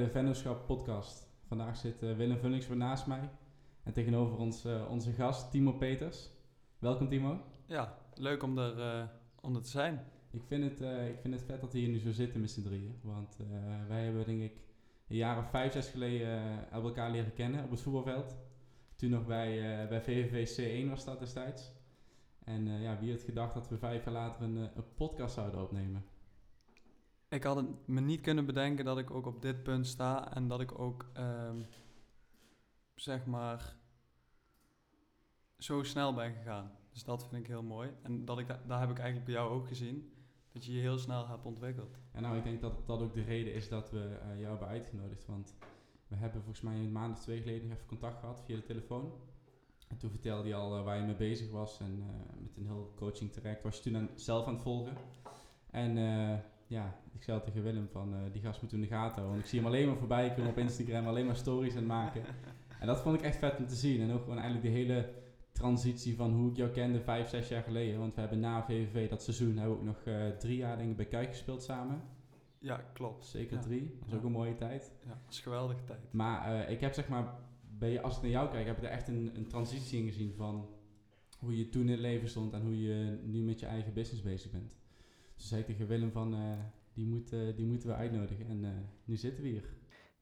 de Vennootschap podcast. Vandaag zit uh, Willem Vullings voor naast mij. En tegenover ons uh, onze gast Timo Peters. Welkom Timo. Ja, leuk om er, uh, om er te zijn. Ik vind, het, ik vind het vet dat we hier nu zo zitten met z'n drieën. Want wij hebben denk ik een jaar of vijf, zes geleden elkaar leren kennen op het voetbalveld. Toen nog bij, bij VVV C1 was dat destijds. En ja, wie had gedacht dat we vijf jaar later een, een podcast zouden opnemen. Ik had het me niet kunnen bedenken dat ik ook op dit punt sta en dat ik ook, um, zeg maar, zo snel ben gegaan. Dus dat vind ik heel mooi. En dat ik daar heb ik eigenlijk bij jou ook gezien, dat je je heel snel hebt ontwikkeld. En nou, ik denk dat dat ook de reden is dat we uh, jou hebben uitgenodigd. Want we hebben volgens mij een maand of twee geleden even contact gehad via de telefoon. En toen vertelde je al uh, waar je mee bezig was en uh, met een heel coaching traject was je toen zelf aan het volgen. En ja, ik zei tegen Willem van, uh, die gast moet in de gaten houden. Want ik zie hem alleen maar voorbij komen op Instagram, alleen maar stories aan het maken. En dat vond ik echt vet om te zien. En ook gewoon eigenlijk die hele transitie van hoe ik jou kende vijf, zes jaar geleden. Want we hebben na VVV dat seizoen hebben we ook nog uh, drie jaar denk ik bij Kuik gespeeld samen. Ja, klopt. Zeker drie. Dat is ook een mooie tijd. Ja, dat is een geweldige tijd. Maar uh, ik heb zeg maar, je, als ik naar jou kijk, heb ik er echt een, een transitie in gezien van hoe je toen in het leven stond en hoe je nu met je eigen business bezig bent. Dus zei tegen Willem van, uh, die, moet, uh, die moeten we uitnodigen. En uh, nu zitten we hier.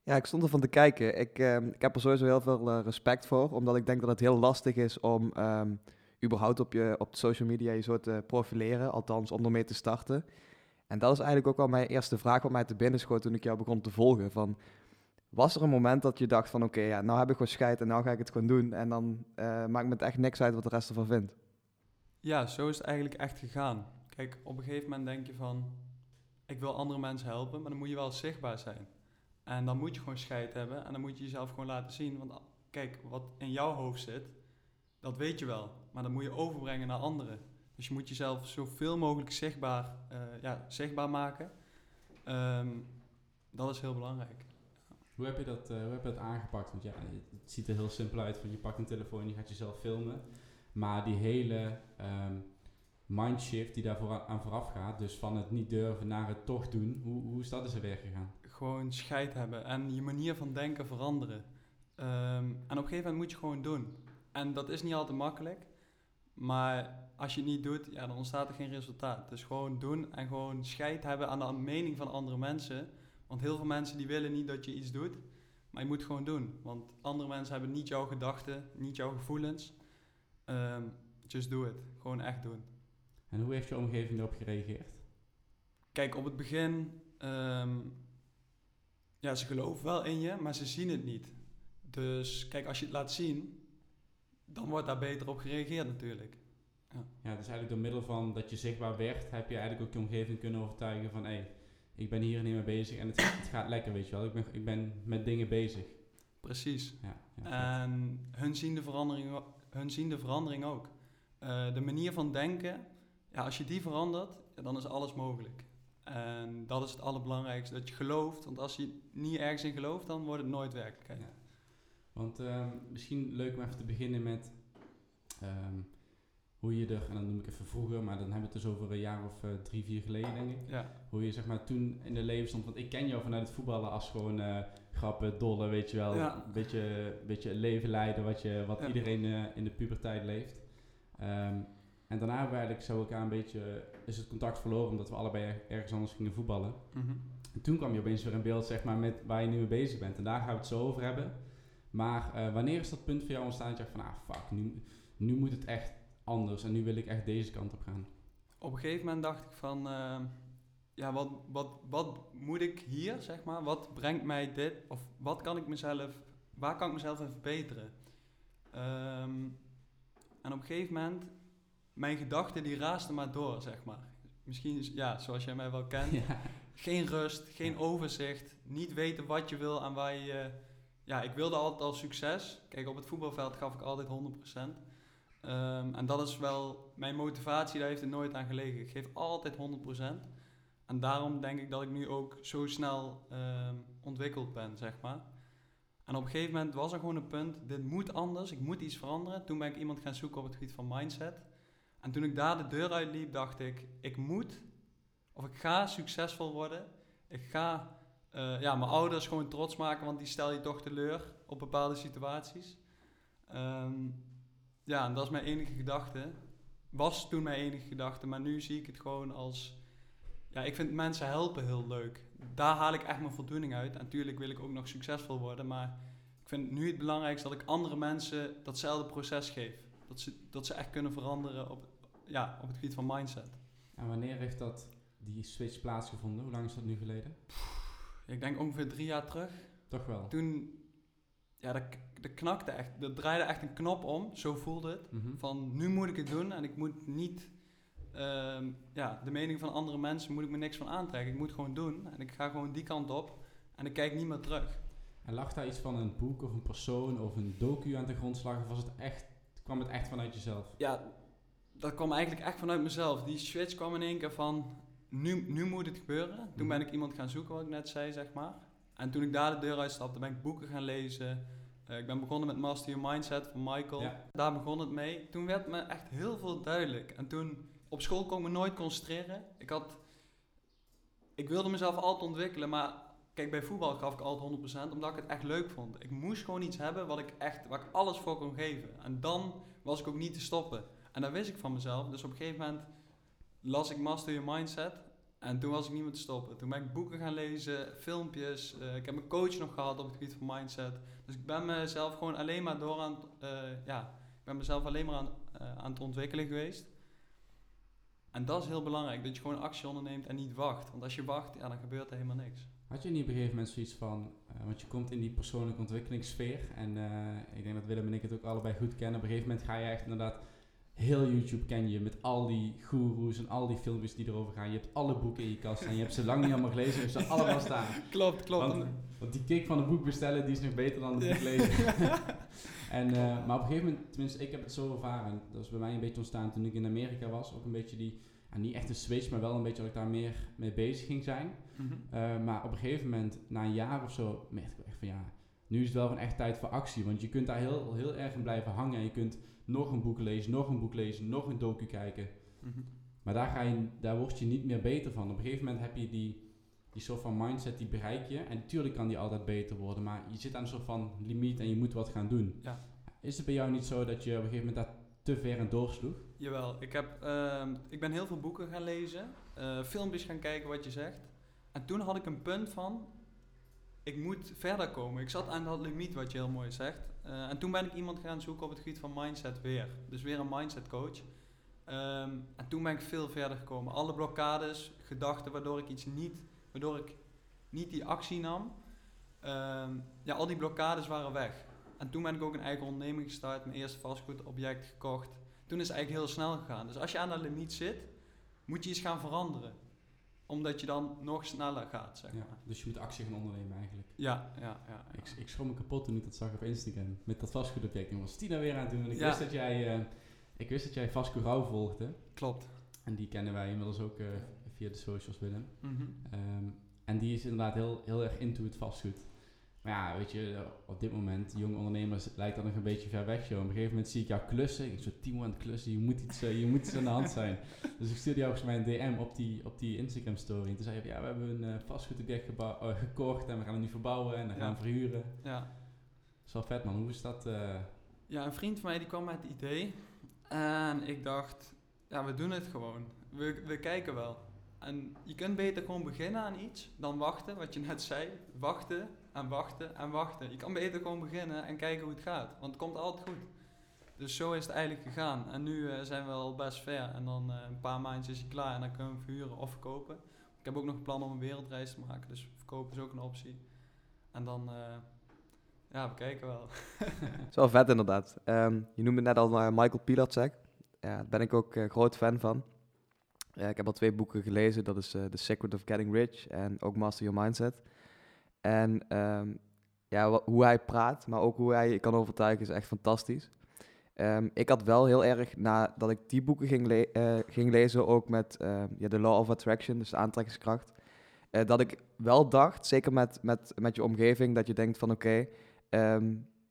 Ja, ik stond ervan te kijken. Ik, ehm, ik heb er sowieso heel veel respect voor, omdat ik denk dat het heel lastig is om um, überhaupt op, je, op social media je zo te profileren, althans om ermee te starten. En dat is eigenlijk ook wel mijn eerste vraag wat mij te binnen schoot toen ik jou begon te volgen. Van, was er een moment dat je dacht van oké, okay, ja, nou heb ik gewoon scheid en nou ga ik het gewoon doen. En dan maakt me het echt niks uit wat de rest ervan vindt. Ja, zo is het eigenlijk echt gegaan. Kijk, op een gegeven moment denk je van, ik wil andere mensen helpen, maar dan moet je wel zichtbaar zijn. En dan moet je gewoon scheid hebben en dan moet je jezelf gewoon laten zien. Want kijk, wat in jouw hoofd zit, dat weet je wel. Maar dan moet je overbrengen naar anderen. Dus je moet jezelf zoveel mogelijk zichtbaar, uh, ja, zichtbaar maken. Um, dat is heel belangrijk. Hoe heb, je dat, uh, hoe heb je dat aangepakt? Want ja, het ziet er heel simpel uit. Van je pakt een telefoon en je gaat jezelf filmen. Maar die hele um, mindshift die daar aan vooraf gaat. Dus van het niet durven naar het toch doen. Hoe, hoe is dat eens weer gegaan? Gewoon scheid hebben en je manier van denken veranderen. Um, en op een gegeven moment moet je gewoon doen. En dat is niet altijd makkelijk. Maar als je het niet doet, ja, dan ontstaat er geen resultaat. Dus gewoon doen en gewoon scheid hebben aan de mening van andere mensen. Want heel veel mensen die willen niet dat je iets doet. Maar je moet gewoon doen. Want andere mensen hebben niet jouw gedachten, niet jouw gevoelens. Um, just do it. Gewoon echt doen. En hoe heeft je omgeving erop gereageerd? Kijk, op het begin, um, ja, ze geloven wel in je, maar ze zien het niet. Dus kijk, als je het laat zien, dan wordt daar beter op gereageerd natuurlijk. Ja. ja, dus eigenlijk door middel van dat je zichtbaar werd, heb je eigenlijk ook je omgeving kunnen overtuigen van hé, hey, ik ben hier niet mee bezig en het, het, gaat lekker, weet je wel. Ik ben, ik ben met dingen bezig. Precies. Ja, ja en hun zien, de verandering, hun zien de verandering ook. Uh, de manier van denken ja, als je die verandert, dan is alles mogelijk. En dat is het allerbelangrijkste, dat je gelooft. Want als je niet ergens in gelooft, dan wordt het nooit werkelijkheid. Ja. Want um, misschien leuk om even te beginnen met um, hoe je er, en dan noem ik even vroeger, maar dan hebben we het dus over een jaar of uh, drie, vier geleden denk ik. Ja. Hoe je zeg maar toen in de leven stond. Want ik ken jou vanuit het voetballen als gewoon uh, grappen, dolle, weet je wel. Ja. Een beetje, beetje leven leiden wat, je, wat iedereen uh, in de puberteit leeft. Um, en daarna hebben we eigenlijk zo elkaar een beetje, is het contact verloren omdat we allebei ergens anders gingen voetballen. Mhm. En toen kwam je opeens weer in beeld zeg maar, met waar je nu mee bezig bent. En daar gaan we het zo over hebben. Maar uh, wanneer is dat punt voor jou ontstaan dat je van, ah fuck, nu, nu moet het echt anders en nu wil ik echt deze kant op gaan? Op een gegeven moment dacht ik van, uh, ja, wat, wat, wat moet ik hier, zeg maar? Wat brengt mij dit? Of wat kan ik mezelf, waar kan ik mezelf even verbeteren? Um, en op een gegeven moment mijn gedachten die raasten maar door, zeg maar. Misschien, ja, zoals jij mij wel kent. Geen rust, geen overzicht, niet weten wat je wil en waar je... Ja, ik wilde altijd al succes. Kijk, op het voetbalveld gaf ik altijd 100%. Um, ehm, en dat is wel mijn motivatie, daar heeft het nooit aan gelegen. Ik geef altijd 100%. En daarom denk ik dat ik nu ook zo snel um, ontwikkeld ben, zeg maar. En op een gegeven moment was er gewoon een punt, dit moet anders, ik moet iets veranderen. Toen ben ik iemand gaan zoeken op het gebied van mindset. En toen ik daar de deur uitliep, dacht ik, ik moet of ik ga succesvol worden. Ik ga uh, ja, mijn ouders gewoon trots maken, want die stel je toch teleur op bepaalde situaties. Ehm, ja, en dat is mijn enige gedachte. Was toen mijn enige gedachte, maar nu zie ik het gewoon als... Ja, ik vind mensen helpen heel leuk. Daar haal ik echt mijn voldoening uit. En natuurlijk wil ik ook nog succesvol worden, maar ik vind nu het belangrijkste dat ik andere mensen datzelfde proces geef. Dat ze, dat ze echt kunnen veranderen op, ja, op het gebied van mindset. En wanneer heeft dat, die switch plaatsgevonden? Hoe lang is dat nu geleden? Ik denk ongeveer drie jaar terug. Toch wel? Toen, ja, dat, dat knakte echt. Dat draaide echt een knop om, zo voelde het. Mhm. Van, nu moet ik het doen en ik moet niet... Ehm, ja, de mening van andere mensen moet ik me niks van aantrekken. Ik moet gewoon doen en ik ga gewoon die kant op en ik kijk niet meer terug. En lag daar iets van een boek of een persoon of een docu aan de grondslag? Of was het echt, kwam het echt vanuit jezelf? Ja, dat kwam eigenlijk echt vanuit mezelf. Die switch kwam in één keer van, nu, nu moet het gebeuren. Toen mhm. ben ik iemand gaan zoeken, wat ik net zei, zeg maar. En toen ik daar de deur uitstapte, ben ik boeken gaan lezen. Uh, ik ben begonnen met Master Your Mindset van Michael. Daar begon het mee. Toen werd me echt heel veel duidelijk. En toen, op school kon ik me nooit concentreren. Ik had... Ik wilde mezelf altijd ontwikkelen, maar kijk, bij voetbal gaf ik altijd 100%, omdat ik het echt leuk vond. Ik moest gewoon iets hebben wat ik echt, waar ik alles voor kon geven. En dan was ik ook niet te stoppen. En dat wist ik van mezelf. Dus op een gegeven moment las ik Master Your Mindset. En toen was ik niet meer te stoppen. Toen ben ik boeken gaan lezen, filmpjes. Uh, ik heb een coach nog gehad op het gebied van mindset. Dus ik ben mezelf gewoon alleen maar door aan, uh, ja, ik ben mezelf alleen maar aan, uh, aan het ontwikkelen geweest. En dat is heel belangrijk, dat je gewoon actie onderneemt en niet wacht. Want als je wacht, ja, dan gebeurt er helemaal niks. Had je niet op een gegeven moment zoiets van, want je komt in die persoonlijke ontwikkelingssfeer en ik denk dat Willem en ik het ook allebei goed kennen. Op een gegeven moment ga je echt inderdaad heel YouTube ken je met al die gurus en al die filmpjes die erover gaan. Je hebt alle boeken in je kast en je hebt ze lang niet allemaal gelezen, hebt ze allemaal staan. Klopt, klopt. Want, want, die kick van een boek bestellen, die is nog beter dan het boek lezen. en, uh, maar op een gegeven moment, tenminste ik heb het zo ervaren, dat is bij mij een beetje ontstaan toen ik in Amerika was, ook een beetje die, en niet echt een switch, maar wel een beetje dat ik daar meer mee bezig ging zijn. Mm -hmm. uh, maar op een gegeven moment, na een jaar of zo, merkte ik echt van ja, nu is het wel een echt tijd voor actie. Want je kunt daar heel, heel erg in blijven hangen. En je kunt nog een boek lezen, nog een boek lezen, nog een docu kijken. Mhm. Maar daar, ga je, daar word je niet meer beter van. Op een gegeven moment heb je die, die soort van mindset, die bereik je. En natuurlijk kan die altijd beter worden. Maar je zit aan een soort van limiet en je moet wat gaan doen. Ja. Is het bij jou niet zo dat je op een gegeven moment daar te ver in doorsloeg? Jawel, ik, heb, uh, ik ben heel veel boeken gaan lezen. Uh, filmpjes gaan kijken wat je zegt. En toen had ik een punt van, ik moet verder komen. Ik zat aan dat limiet wat je heel mooi zegt. Uh, en toen ben ik iemand gaan zoeken op het gebied van mindset weer. Dus weer een mindset coach. Um, en toen ben ik veel verder gekomen. Alle blokkades, gedachten waardoor ik iets niet, waardoor ik niet die actie nam. Um, ja, al die blokkades waren weg. En toen ben ik ook een eigen onderneming gestart, mijn eerste vastgoedobject gekocht. Toen is het eigenlijk heel snel gegaan. Dus als je aan dat limiet zit, moet je iets gaan veranderen omdat je dan nog sneller gaat, zeg maar. dus je moet actie gaan ondernemen eigenlijk. Ja, ja, ja. ja. Ik, ik me kapot toen ik dat zag op Instagram. Met dat vastgoedobject. Ik was Tina weer aan het doen. En ik, wist dat jij, uh, ik wist dat jij Vasco Rauw volgde. Klopt. En die kennen wij inmiddels ook uh, via de socials binnen. Mm -hmm. um, en die is inderdaad heel, heel erg into het vastgoed. Maar ja, weet je, op dit moment, jonge ondernemers lijkt dat nog een beetje ver weg, joh. Op een gegeven moment zie ik jou klussen. Ik zo, Timo aan het klussen, je moet iets, uh, je moet iets aan de hand zijn. dus ik stuurde jou volgens mij een DM op die, op die Instagram story. En toen zei je, ja, we hebben een uh, vastgoedobject uh, gekocht en we gaan het nu verbouwen en dan gaan we verhuren. Ja. Dat is wel vet, man. Hoe is dat? Ja, een vriend van mij die kwam met het idee. En ik dacht, ja, we doen het gewoon. We, we kijken wel. En je kunt beter gewoon beginnen aan iets dan wachten, wat je net zei. Wachten en wachten en wachten. Je kan beter gewoon beginnen en kijken hoe het gaat. Want het komt altijd goed. Dus zo is het eigenlijk gegaan. En nu uh, zijn we al best ver. En dan uh, een paar maandjes is hij klaar en dan kunnen we verhuren of verkopen. Ik heb ook nog een plan om een wereldreis te maken. Dus verkopen is ook een optie. En dan, uh, ja, we kijken wel. Zo vet inderdaad. Um, je noemde net al Michael Pilatschek. Ja, daar ben ik ook groot fan van. ik heb al twee boeken gelezen. Dat is The Secret of Getting Rich en ook Master Your Mindset. En um, ja, hoe hij praat, maar ook hoe hij je kan overtuigen, is echt fantastisch. Um, ik had wel heel erg, nadat ik die boeken ging, le uh, ging lezen, ook met uh, ja, de Law of Attraction, dus aantrekkingskracht, uh, dat ik wel dacht, zeker met, met, met je omgeving, dat je denkt van oké,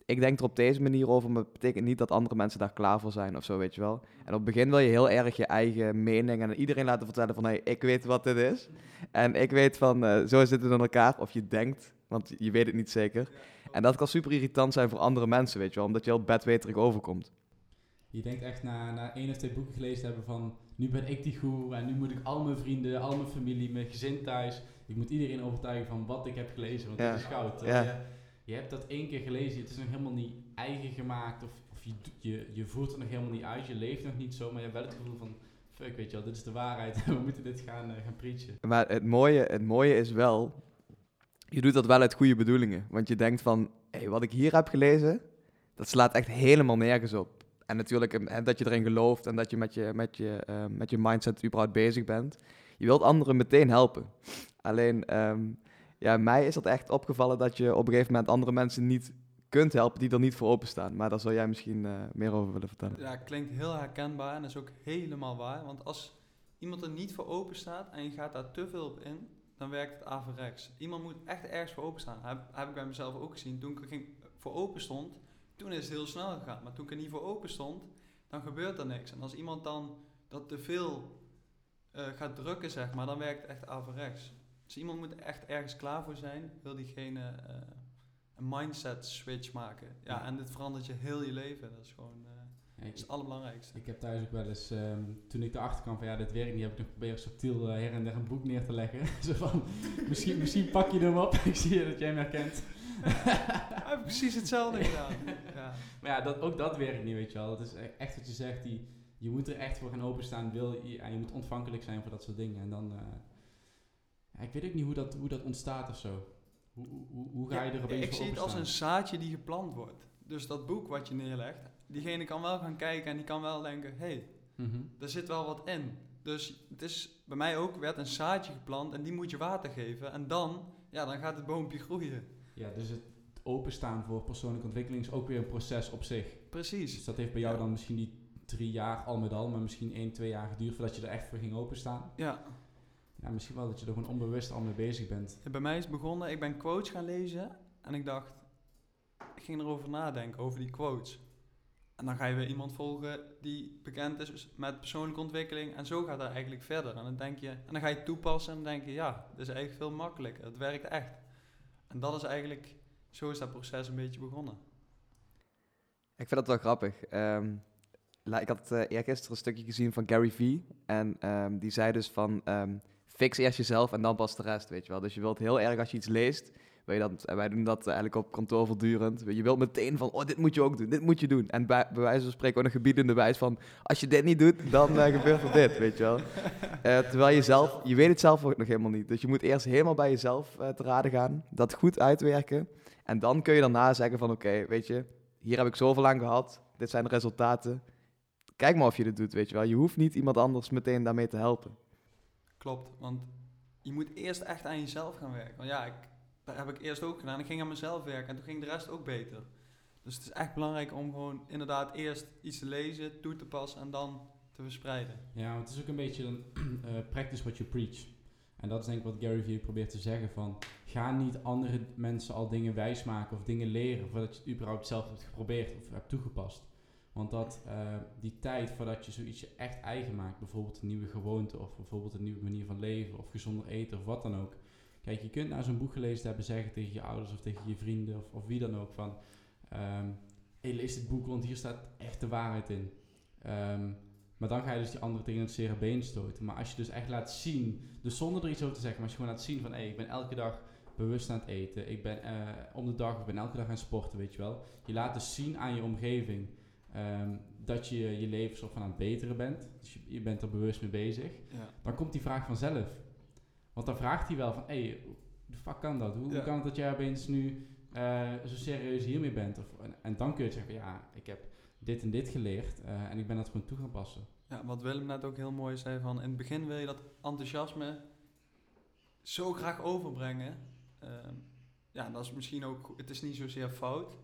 ik denk er op deze manier over, maar het betekent niet dat andere mensen daar klaar voor zijn of zo, weet je wel. En op het begin wil je heel erg je eigen mening en iedereen laten vertellen van, hé, hey, ik weet wat dit is. En ik weet van, uh, zo zitten we in elkaar, of je denkt, want je weet het niet zeker. En dat kan super irritant zijn voor andere mensen, weet je wel, omdat je heel bedweterig overkomt. Je denkt echt na, na één of twee boeken gelezen hebben van, nu ben ik die goe en nu moet ik al mijn vrienden, al mijn familie, mijn gezin thuis, ik moet iedereen overtuigen van wat ik heb gelezen, want ja. het is goud. Ja je hebt dat één keer gelezen, het is nog helemaal niet eigen gemaakt of, of je, je, je voert het nog helemaal niet uit, je leeft nog niet zo, maar je hebt wel het gevoel van, fuck, weet je wel, dit is de waarheid we moeten dit gaan, uh, gaan preachen. Maar het mooie, het mooie is wel, je doet dat wel uit goede bedoelingen, want je denkt van, hey, wat ik hier heb gelezen, dat slaat echt helemaal nergens op. En natuurlijk en dat je erin gelooft en dat je met je, met je, uh, met je mindset überhaupt bezig bent. Je wilt anderen meteen helpen. Alleen, um, ja, mij is dat echt opgevallen dat je op een gegeven moment andere mensen niet kunt helpen die er niet voor openstaan. Maar daar zou jij misschien uh, meer over willen vertellen. Ja, klinkt heel herkenbaar en is ook helemaal waar. Want als iemand er niet voor open staat en je gaat daar te veel op in, dan werkt het averechts. Iemand moet echt ergens voor openstaan. Heb, heb ik bij mezelf ook gezien. Toen ik ging, voor open stond, toen is het heel snel gegaan. Maar toen ik er niet voor open stond, dan gebeurt er niks. En als iemand dan dat te veel uh, gaat drukken, zeg maar, dan werkt het echt averechts. Dus iemand moet echt ergens klaar voor zijn, wil diegene uh, een mindset switch maken. Ja, en dit verandert je heel je leven. Dat is gewoon uh, ik, het allerbelangrijkste. Ik heb thuis ook wel eens, um, toen ik erachter kwam van ja, dit werkt niet, heb ik nog proberen subtiel uh, her en der een boek neer te leggen. Zo van, misschien, misschien pak je hem op, ik zie dat jij hem herkent. ik heb precies hetzelfde gedaan. Ja. Maar ja, dat, ook dat werkt niet, weet je wel. Dat is e-, echt wat je zegt, die, je moet er echt voor gaan openstaan, wil je, en je moet ontvankelijk zijn voor dat soort dingen. En dan ik weet ook niet hoe dat, hoe dat ontstaat of zo. Hoe, hoe, hoe ga je er opeens Ik zie het als een zaadje die geplant wordt. Dus dat boek wat je neerlegt, diegene kan wel gaan kijken en die kan wel denken, hé, hey, mm er zit wel wat in. Dus het is bij mij ook, werd een zaadje geplant en die moet je water geven. En dan, ja, dan gaat het boompje groeien. Ja, dus het openstaan voor persoonlijke ontwikkeling is ook weer een proces op zich. Precies. Dus dat heeft bij jou dan misschien niet drie jaar al met al, maar misschien één, twee jaar geduurd voordat je er echt voor ging openstaan. Ja ja, misschien wel dat je er gewoon onbewust al mee bezig bent. bij mij is het begonnen, ik ben quotes gaan lezen en ik dacht, ik ging erover nadenken, over die quotes. En dan ga je weer iemand volgen die bekend is met persoonlijke ontwikkeling en zo gaat dat eigenlijk verder. En dan denk je, en dan ga je het toepassen en dan denk je, ja, dit is eigenlijk veel makkelijker, het werkt echt. En dat is eigenlijk, zo is dat proces een beetje begonnen. Ik vind dat wel grappig. Ehm, ik had uh, eergisteren een stukje gezien van Gary Vee en um, die zei dus van... Ehm, fix eerst jezelf en dan pas de rest, weet je wel. Dus je wilt heel erg als je iets leest, wil je dat, en wij doen dat eigenlijk op kantoor voortdurend. Je wilt meteen van, oh, dit moet je ook doen, dit moet je doen. En bij, bij wijze van spreken ook een gebiedende wijs van, als je dit niet doet, dan uh, gebeurt er dit, weet je wel. Uh, terwijl je zelf, je weet het zelf ook nog helemaal niet. Dus je moet eerst helemaal bij jezelf uh, te raden gaan, dat goed uitwerken. En dan kun je daarna zeggen van, oké, weet je, hier heb ik zoveel aan gehad, dit zijn de resultaten. Kijk maar of je dit doet, weet je wel. Je hoeft niet iemand anders meteen daarmee te helpen. Klopt, want je moet eerst echt aan jezelf gaan werken. Want ja, ik, dat heb ik eerst ook gedaan. Ik ging aan mezelf werken en toen ging de rest ook beter. Dus het is echt belangrijk om gewoon inderdaad eerst iets te lezen, toe te passen en dan te verspreiden. Ja, want het is ook een beetje een uh, practice what you preach. En dat is denk ik wat Gary Vee probeert te zeggen van... Ga niet andere mensen al dingen wijsmaken of dingen leren... voordat je het überhaupt zelf hebt geprobeerd of hebt toegepast. Want dat, uh, die tijd voordat je zoiets echt eigen maakt, bijvoorbeeld een nieuwe gewoonte of bijvoorbeeld een nieuwe manier van leven of gezonder eten of wat dan ook. Kijk, je kunt naar zo'n boek gelezen hebben zeggen tegen je ouders of tegen je vrienden of, of wie dan ook van, um, hey, lees dit boek, want hier staat echt de waarheid in. Um, maar dan ga je dus die andere tegen het zere been stoten. Maar als je dus echt laat zien, dus zonder er iets over te zeggen, maar als je gewoon laat zien van, hé, ik ben elke dag bewust aan het eten, ik ben uh, om de dag, ik ben elke dag aan het sporten, weet je wel. Je laat dus zien aan je omgeving Ehm, dat je je leven soort van aan het beteren bent. Dus je, je bent er bewust mee bezig. Ja. Dan komt die vraag vanzelf. Want dan vraagt hij wel van, hé, hey, hoe de fuck kan dat? Hoe, kan het dat jij opeens nu uh, zo serieus hiermee bent? Of, en, dan kun je zeggen, ja, ik heb dit en dit geleerd uh, en ik ben dat gewoon toe gaan passen. Ja, wat Willem net ook heel mooi zei van, in het begin wil je dat enthousiasme zo graag overbrengen. Uh, ja, dat is misschien ook, het is niet zozeer fout,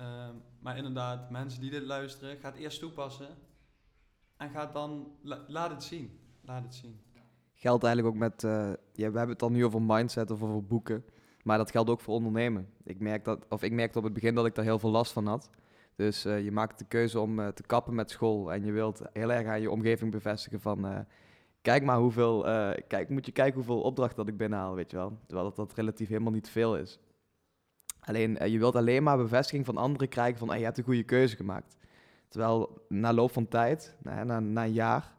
Ehm, maar inderdaad, mensen die dit luisteren, gaat eerst toepassen en gaat dan, laat het zien. Laat het zien. Geldt eigenlijk ook met, uh, ja, we hebben het dan nu over mindset of over boeken. Maar dat geldt ook voor ondernemen. Ik, merk dat, of ik merkte op het begin dat ik daar heel veel last van had. Dus uh, je maakt de keuze om uh, te kappen met school. En je wilt heel erg aan je omgeving bevestigen van... Kijk maar hoeveel... kijk, moet je kijken hoeveel opdrachten dat ik binnenhaal, weet je wel. Terwijl dat, dat relatief helemaal niet veel is. Alleen, je wilt alleen maar bevestiging van anderen krijgen van... je hebt een goede keuze gemaakt. Terwijl na loop van tijd, na, na, na een jaar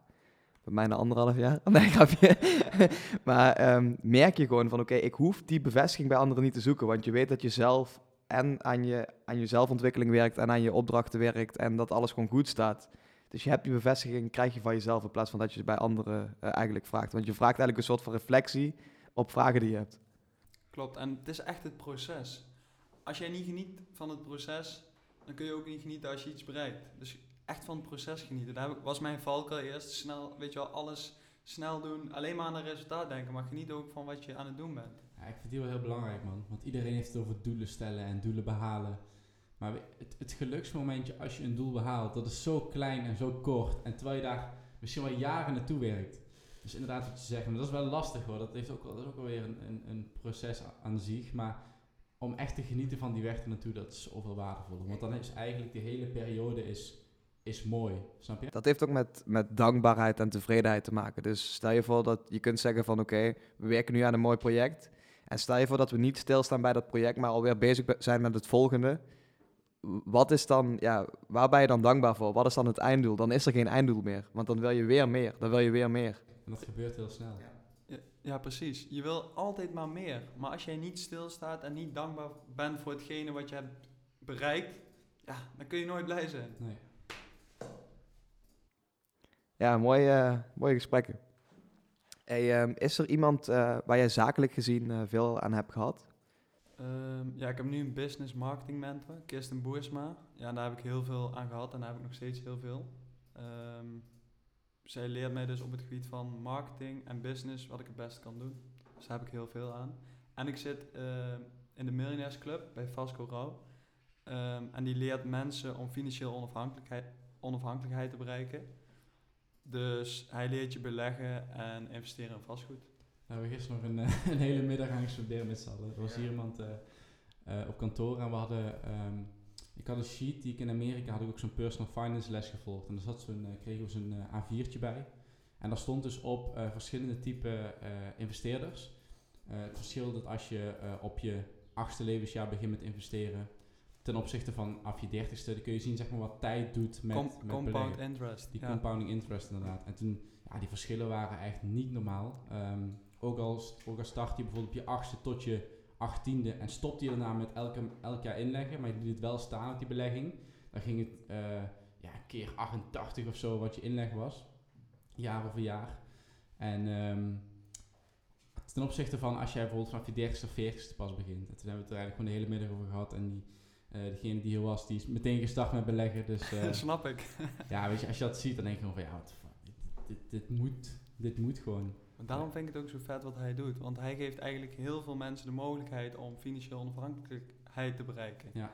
bij mij na anderhalf jaar. Nee, grapje. maar um, merk je gewoon van, oké, ik hoef die bevestiging bij anderen niet te zoeken. Want je weet dat je zelf en aan je, aan je zelfontwikkeling werkt en aan je opdrachten werkt en dat alles gewoon goed staat. Dus je hebt die bevestiging, krijg je van jezelf in plaats van dat je ze bij anderen uh, eigenlijk vraagt. Want je vraagt eigenlijk een soort van reflectie op vragen die je hebt. Klopt, en het is echt het proces. Als jij niet geniet van het proces, dan kun je ook niet genieten als je iets bereikt. Dus echt van het proces genieten. Daar was mijn valkuil eerst. Snel, weet je wel, alles snel doen. Alleen maar aan het resultaat denken. Maar geniet ook van wat je aan het doen bent. Ja, ik vind die wel heel belangrijk, man. Want iedereen heeft het over doelen stellen en doelen behalen. Maar het, het geluksmomentje als je een doel behaalt, dat is zo klein en zo kort. En terwijl je daar misschien wel jaren naartoe werkt. Dus inderdaad wat je zegt, maar dat is wel lastig hoor. Dat, heeft ook, dat is ook alweer een, een, een proces aan zich. Maar om echt te genieten van die weg naartoe, dat is zoveel waardevoller. Want dan is eigenlijk die hele periode is is mooi, snap je? Dat heeft ook met, met dankbaarheid en tevredenheid te maken. Dus stel je voor dat je kunt zeggen van oké, we werken nu aan een mooi project. En stel je voor dat we niet stilstaan bij dat project, maar alweer bezig zijn met het volgende. Wat is dan, ja, waar ben je dan dankbaar voor? Wat is dan het einddoel? Dan is er geen einddoel meer, want dan wil je weer meer, dan wil je weer meer. En dat gebeurt heel snel. Ja. Ja, precies. Je wil altijd maar meer. Maar als jij niet stilstaat en niet dankbaar bent voor hetgene wat je hebt bereikt, ja, dan kun je nooit blij zijn. Nee. Ja, mooie, mooie gesprekken. Hey, um, is er iemand uh, waar jij zakelijk gezien uh, veel aan hebt gehad? Um, ja, ik heb nu een business marketing mentor, Kirsten Boersma. Ja, daar heb ik heel veel aan gehad en daar heb ik nog steeds heel veel. Um, zij leert mij dus op het gebied van marketing en business wat ik het beste kan doen. Dus daar heb ik heel veel aan. En ik zit uh, in de Millionaires Club bij Vasco Rauw. en die leert mensen om financieel onafhankelijkheid, onafhankelijkheid te bereiken. Dus hij leert je beleggen en investeren in vastgoed. Nou, we gisteren nog een, eh, een hele middag aan met z'n allen. Er was hier iemand uh, uh, op kantoor en we hadden... Um, ik had een sheet die ik in Amerika had ik ook zo'n personal finance les gevolgd. En daar zat zo'n, kregen we zo'n A4'tje bij. En daar stond dus op verschillende type investeerders. het verschil dat als je op je achtste levensjaar begint met investeren, ten opzichte van af je dertigste, dan kun je zien zeg maar, wat tijd doet met, met Compound interest. Die compounding interest inderdaad. En toen, ja, die verschillen waren echt niet normaal. Um, ook, als, ook al start je bijvoorbeeld op je achtste tot je achttiende en stopt je daarna met elke, elk jaar inleggen, maar je liet het wel staan op die belegging, dan ging het uh, ja, keer 88 of zo wat je inleg was, jaar over jaar. En um, ten opzichte van als jij bijvoorbeeld vanaf je dertigste of veertigste pas begint. En toen hebben we het er eigenlijk gewoon de hele middag over gehad en die uh, degene die hier was, die is meteen gestart met beleggen. Dus, uh, Snap ik. ja, weet je, als je dat ziet, dan denk je gewoon van ja, wat, dit, dit, moet, dit moet gewoon. Daarom vind ik het ook zo vet wat hij doet. Want hij geeft eigenlijk heel veel mensen de mogelijkheid om financieel onafhankelijkheid te bereiken. Ja.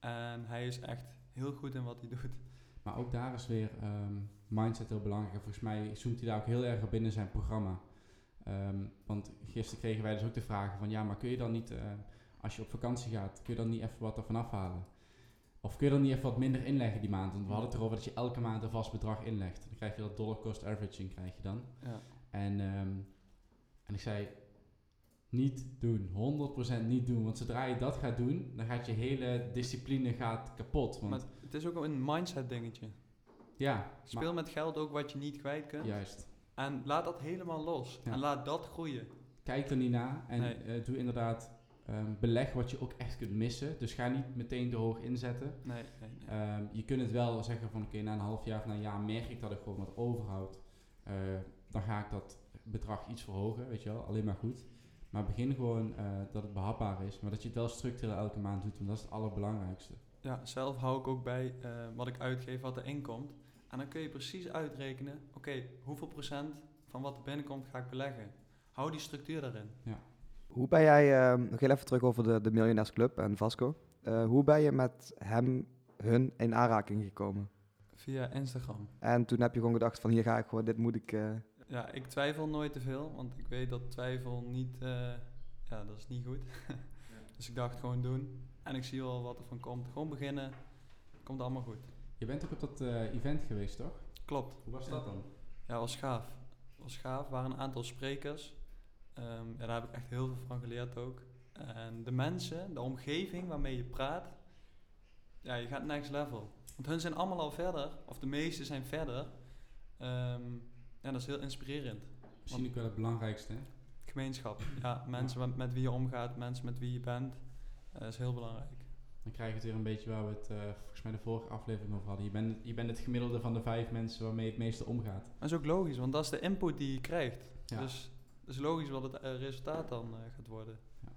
En hij is echt heel goed in wat hij doet. Maar ook daar is weer um, mindset heel belangrijk. En volgens mij zoomt hij daar ook heel erg op binnen zijn programma. Um, want gisteren kregen wij dus ook de vraag van ja, maar kun je dan niet... Uh, als je op vakantie gaat, kun je dan niet even wat ervan afhalen? Of kun je dan niet even wat minder inleggen die maand? Want we hadden het erover dat je elke maand een vast bedrag inlegt. Dan krijg je dat dollar cost averaging krijg je dan. Ja. En, um, en ik zei, niet doen. 100% niet doen. Want zodra je dat gaat doen, dan gaat je hele discipline gaat kapot. Want maar het is ook een mindset dingetje. Ja. Speel met geld ook wat je niet kwijt kunt. Juist. En laat dat helemaal los. Ja. En laat dat groeien. Kijk er niet naar. En nee. uh, doe inderdaad um, beleg wat je ook echt kunt missen. Dus ga niet meteen te hoog inzetten. Nee, nee, nee. Um, je kunt het wel zeggen van oké, okay, na een half jaar of na een jaar merk ik dat ik gewoon wat overhoud. Uh, dan ga ik dat bedrag iets verhogen, weet je wel, alleen maar goed. Maar begin gewoon uh, dat het behapbaar is, maar dat je het wel structureel elke maand doet, want dat is het allerbelangrijkste. Ja, zelf hou ik ook bij uh, wat ik uitgeef, wat er inkomt. En dan kun je precies uitrekenen, oké, okay, hoeveel procent van wat er binnenkomt ga ik beleggen. Hou die structuur daarin. Ja. Hoe ben jij, uh, nog heel even terug over de, de Miljonairs Club en Vasco. Uh, hoe ben je met hem, hun in aanraking gekomen? Via Instagram. En toen heb je gewoon gedacht van hier ga ik gewoon, dit moet ik... Uh... Ja, ik twijfel nooit te veel, want ik weet dat twijfel niet ja, dat is niet goed. dus ik dacht gewoon doen. En ik zie wel wat er van komt. Gewoon beginnen. Komt allemaal goed. Je bent ook op dat uh, event geweest, toch? Klopt. Hoe was dat dan? Ja, was gaaf. was gaaf. Er waren een aantal sprekers. Um, ja, daar heb ik echt heel veel van geleerd ook. En de mensen, de omgeving waarmee je praat, ja, je gaat next level. Want hun zijn allemaal al verder, of de meeste zijn verder. Um, ja, dat is heel inspirerend. Misschien ook wel het belangrijkste, hè? Gemeenschap. Ja, mensen met wie je omgaat, mensen met wie je bent. Uh, dat is heel belangrijk. Dan krijg je het weer een beetje waar we het uh, volgens mij de vorige aflevering over hadden. Je bent, je bent het gemiddelde van de vijf mensen waarmee je het meeste omgaat. Dat is ook logisch, want dat is de input die je krijgt. Ja. Dus het is logisch wat het uh, resultaat dan gaat worden. Ja.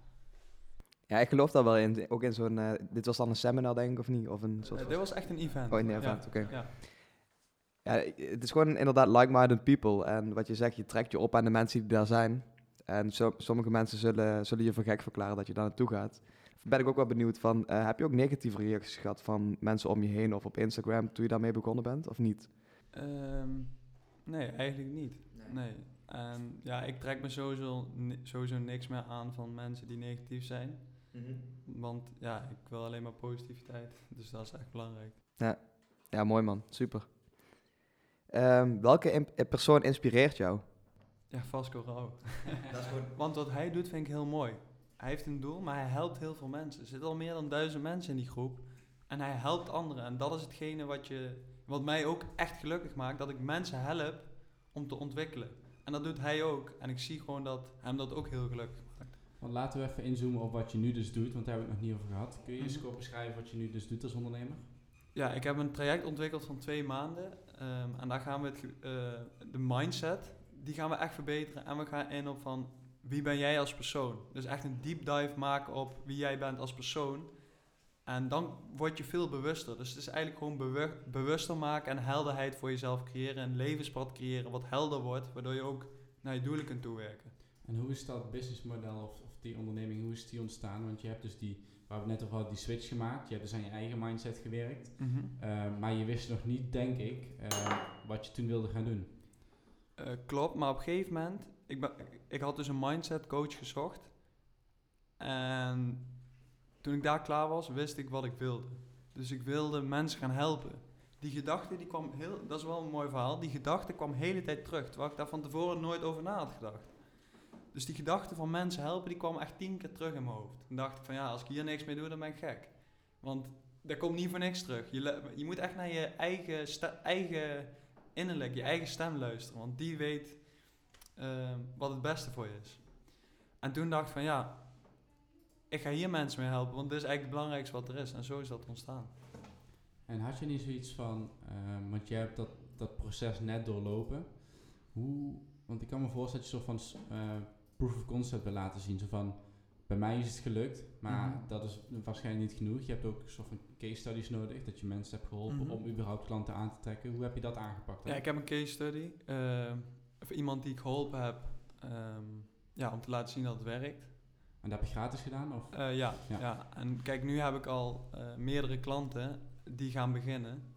ja. ik geloof daar wel in. Ook in zo'n... dit was dan een seminar, denk ik, of niet? Of een soort dit was echt een event. Oh, een event, oké. Ja. Ja, het is gewoon inderdaad like-minded people. En wat je zegt, je trekt je op aan de mensen die daar zijn. En zo, sommige mensen zullen, zullen je voor gek verklaren dat je daar naartoe gaat. Ben ik ook wel benieuwd van, uh, heb je ook negatieve reacties gehad van mensen om je heen of op Instagram toen je daarmee begonnen bent, of niet? Um, nee, eigenlijk niet. Nee. En ja, ik trek me sowieso, sowieso niks meer aan van mensen die negatief zijn. Mm -hmm. Want ja, ik wil alleen maar positiviteit. Dus dat is echt belangrijk. Ja, ja mooi man. Super. Um, welke persoon inspireert jou? Ja, Vasco Rauw. Want wat hij doet vind ik heel mooi. Hij heeft een doel, maar hij helpt heel veel mensen. Er zitten al meer dan duizend mensen in die groep. En hij helpt anderen. En dat is hetgene wat, je, wat mij ook echt gelukkig maakt. Dat ik mensen help om te ontwikkelen. En dat doet hij ook. En ik zie gewoon dat hem dat ook heel gelukkig maakt. Want laten we even inzoomen op wat je nu dus doet. Want daar hebben we het nog niet over gehad. Kun je eens kort beschrijven wat je nu dus doet als ondernemer? Ja, ik heb een traject ontwikkeld van twee maanden. Um, en daar gaan we het, uh, de mindset, die gaan we echt verbeteren. En we gaan in op van wie ben jij als persoon. Dus echt een deep dive maken op wie jij bent als persoon. En dan word je veel bewuster. Dus het is eigenlijk gewoon bewuster maken en helderheid voor jezelf creëren. Een levenspad creëren wat helder wordt, waardoor je ook naar je doelen kunt toewerken. En hoe is dat businessmodel of, of die onderneming, hoe is die ontstaan? Want je hebt dus die waar we net over hadden, die switch gemaakt. Je hebt dus aan je eigen mindset gewerkt. Mhm. Eh, maar je wist nog niet, denk ik, uh, wat je toen wilde gaan doen. Uh, klopt, maar op een gegeven moment, ik, ben, ik had dus een mindset coach gezocht. En toen ik daar klaar was, wist ik wat ik wilde. Dus ik wilde mensen gaan helpen. Die gedachte, die kwam heel, dat is wel een mooi verhaal, die gedachte kwam de hele tijd terug. Terwijl ik daar van tevoren nooit over na had gedacht. Dus die gedachte van mensen helpen, die kwam echt tien keer terug in mijn hoofd. Toen dacht ik van ja, als ik hier niks mee doe, dan ben ik gek. Want dat komt niet voor niks terug. Je, je moet echt naar je eigen, eigen innerlijk, je eigen stem luisteren. Want die weet ehm, wat het beste voor je is. En toen dacht ik van ja, ik ga hier mensen mee helpen, want dit is eigenlijk het belangrijkste wat er is. En zo is dat ontstaan. En had je niet zoiets van, uh, want jij hebt dat, dat proces net doorlopen. Hoe, want ik kan me voorstellen dat je zo van uh, proof of concept wil laten zien. Zo van, bij mij is het gelukt, maar mhm. dat is waarschijnlijk niet genoeg. Je hebt ook een soort van case studies nodig, dat je mensen hebt geholpen mhm. om überhaupt klanten aan te trekken. Hoe heb je dat aangepakt? Dan? Ja, ik heb een case study. Uh, of iemand die ik geholpen heb, um, ja, om te laten zien dat het werkt. En dat heb je gratis gedaan? Of? Uh, ja, ja, ja. En kijk, nu heb ik al uh, meerdere klanten die gaan beginnen.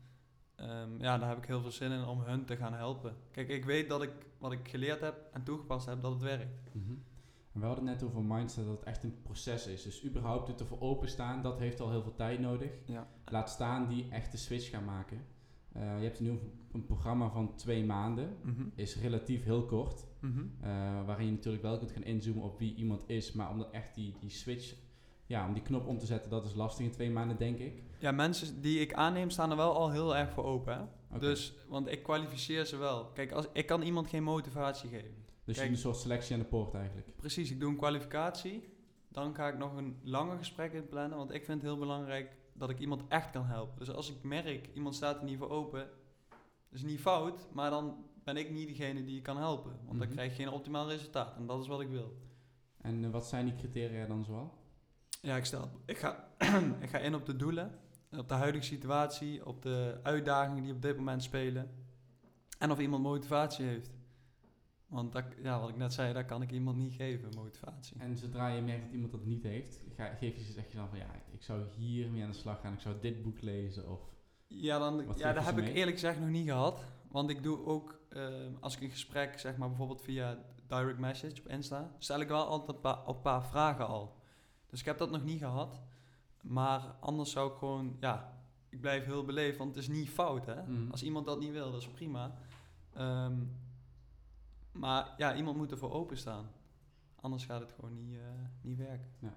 Um, ja, daar heb ik heel veel zin in om hun te gaan helpen. Kijk, ik weet dat ik wat ik geleerd heb en toegepast heb, dat het werkt. Mm -hmm. En we hadden net over mindset dat het echt een proces is. Dus überhaupt het ervoor openstaan, dat heeft al heel veel tijd nodig. Ja. Laat staan die echte switch gaan maken. Uh, je hebt nu een programma van twee maanden, mm -hmm. is relatief heel kort. Mm -hmm. uh, waarin je natuurlijk wel kunt gaan inzoomen op wie iemand is, maar om echt die, die switch, ja, om die knop om te zetten, dat is lastig in twee maanden, denk ik. Ja, mensen die ik aanneem staan er wel al heel erg voor open. Hè? Dus, want ik kwalificeer ze wel. Kijk, als, ik kan iemand geen motivatie geven. Dus je een soort selectie aan de poort eigenlijk? Precies, ik doe een kwalificatie. Dan ga ik nog een langer gesprek in plannen. Want ik vind het heel belangrijk dat ik iemand echt kan helpen. Dus als ik merk, iemand staat er niet voor open. Dat is niet fout, maar dan ben ik niet degene die je kan helpen. Want dan mhm. krijg je geen optimaal resultaat. En dat is wat ik wil. En uh, wat zijn die criteria dan zoal? Ja, ik stel, ik ga, ik ga in op de doelen op de huidige situatie, op de uitdagingen die op dit moment spelen. En of iemand motivatie heeft. Want dat, ja, wat ik net zei, dat kan ik iemand niet geven, motivatie. En zodra je merkt dat iemand dat niet heeft, ga, geef je, zeg je dan van ja, ik zou hier mee aan de slag gaan, ik zou dit boek lezen of... Ja, dan, ja dat heb ik eerlijk gezegd nog niet gehad. Want ik doe ook, uh, als ik een gesprek, zeg maar bijvoorbeeld via direct message op Insta, stel ik wel altijd een paar, vragen al. Dus ik heb dat nog niet gehad. Maar anders zou ik gewoon, ja, ik blijf heel beleefd, want het is niet fout, hè. Mhm. Als iemand dat niet wil, dat is prima. Ehm, maar ja, iemand moet ervoor openstaan. Anders gaat het gewoon niet, uh, niet werken. Ja.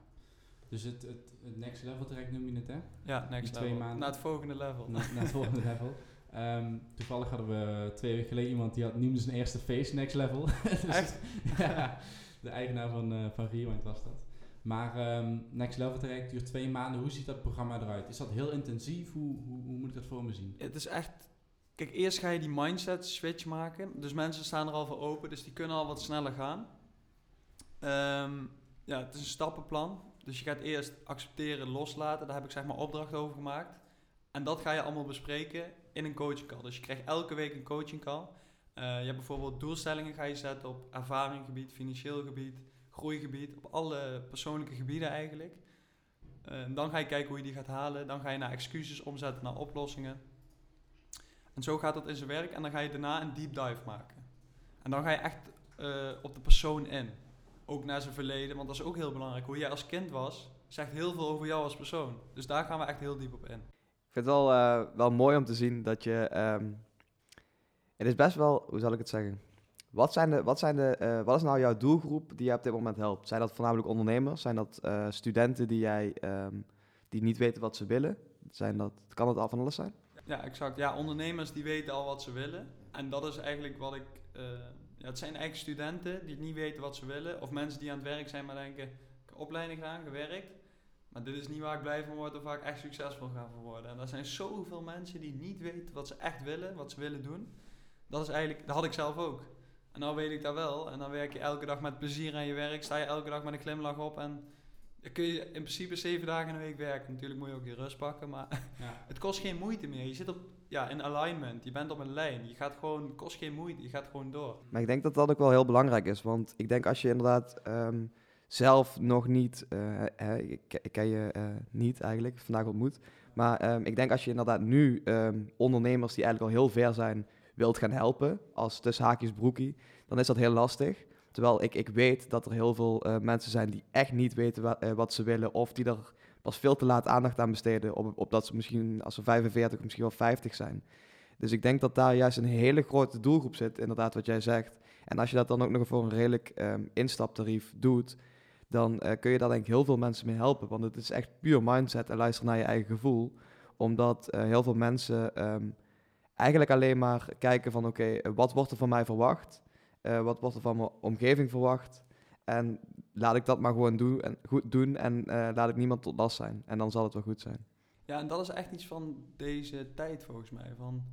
Dus het, het, het, next level traject noem je het, hè? Ja, next level. Maanden. Naar het volgende level. Naar, naar het volgende level. Um, toevallig hadden we twee weken geleden iemand die had, noemde zijn eerste face next level. dus, Echt? ja, de eigenaar van, uh, van Rewind was dat. Maar um, Next Level traject duurt twee maanden. Hoe ziet dat programma eruit? Is dat heel intensief? Hoe, hoe, hoe moet ik dat voor me zien? Het is echt Kijk, eerst ga je die mindset switch maken. Dus mensen staan er al voor open, dus die kunnen al wat sneller gaan. Um, ja, het is een stappenplan. Dus je gaat eerst accepteren, loslaten. Daar heb ik zeg maar opdracht over gemaakt. En dat ga je allemaal bespreken in een coaching call. Dus je krijgt elke week een coaching call. Uh, je hebt bijvoorbeeld doelstellingen ga je zetten op ervaringgebied, financieel gebied, groeigebied, op alle persoonlijke gebieden eigenlijk. Uh, dan ga je kijken hoe je die gaat halen. Dan ga je naar excuses omzetten naar oplossingen. En zo gaat dat in zijn werk. En dan ga je daarna een deep dive maken. En dan ga je echt uh, op de persoon in. Ook naar zijn verleden, want dat is ook heel belangrijk. Hoe jij als kind was, zegt heel veel over jou als persoon. Dus daar gaan we echt heel diep op in. Ik vind het wel, uh, wel mooi om te zien dat je... Um, het is best wel, hoe zal ik het zeggen? Wat, zijn de, wat, zijn de, uh, wat is nou jouw doelgroep die je op dit moment helpt? Zijn dat voornamelijk ondernemers? Zijn dat studenten die, jij, um, die niet weten wat ze willen? Zijn dat, kan het al van alles zijn? Ja, exact. Ja, ondernemers die weten al wat ze willen. En dat is eigenlijk wat ik... Uh, ja, het zijn eigenlijk studenten die niet weten wat ze willen. Of mensen die aan het werk zijn, maar denken... Ik heb opleiding gedaan, gewerkt. Maar dit is niet waar ik blij van word of waar ik echt succesvol ga worden. En er zijn zoveel mensen die niet weten wat ze echt willen, wat ze willen doen. Dat is eigenlijk... Dat had ik zelf ook. En nou weet ik dat wel. En dan werk je elke dag met plezier aan je werk. Sta je elke dag met een glimlach op en dan kun je in principe zeven dagen in de week werken. Natuurlijk moet je ook je rust pakken, maar ja. het kost geen moeite meer. Je zit op, ja, in alignment, je bent op een lijn. Je gaat gewoon, het kost geen moeite, je gaat gewoon door. Maar ik denk dat dat ook wel heel belangrijk is, want ik denk als je inderdaad um, zelf nog niet, uh, ik, ik, ken je uh, niet eigenlijk, vandaag ontmoet, maar um, ik denk als je inderdaad nu um, ondernemers die eigenlijk al heel ver zijn, wilt gaan helpen, als tussen haakjes broekie, dan is dat heel lastig. Terwijl ik, ik weet dat er heel veel uh, mensen zijn die echt niet weten wa uh, wat ze willen. Of die er pas veel te laat aandacht aan besteden. Op, op dat ze misschien als ze 45 of misschien wel 50 zijn. Dus ik denk dat daar juist een hele grote doelgroep zit, inderdaad wat jij zegt. En als je dat dan ook nog voor een redelijk um, instaptarief doet, dan uh, kun je daar denk ik heel veel mensen mee helpen. Want het is echt puur mindset en luisteren naar je eigen gevoel. Omdat heel veel mensen um, eigenlijk alleen maar kijken van oké, wat wordt er van mij verwacht? Uh, wat wordt er van mijn omgeving verwacht? En laat ik dat maar gewoon doen en, goed doen en uh, laat ik niemand tot last zijn. En dan zal het wel goed zijn. Ja, en dat is echt iets van deze tijd volgens mij. Van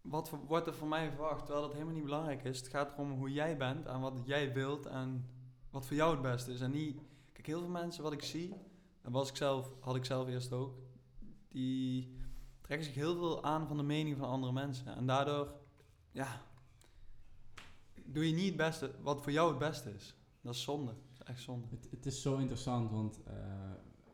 wat wordt er van mij verwacht? Terwijl dat helemaal niet belangrijk is. Het gaat erom hoe jij bent en wat jij wilt en wat voor jou het beste is. En niet, kijk, heel veel mensen wat ik zie, en was ik zelf, had ik zelf eerst ook, die trekken zich heel veel aan van de mening van andere mensen. En daardoor, ja, doe je niet het beste wat voor jou het beste is. Dat is zonde. Dat is echt zonde. Het, het is zo interessant, want uh,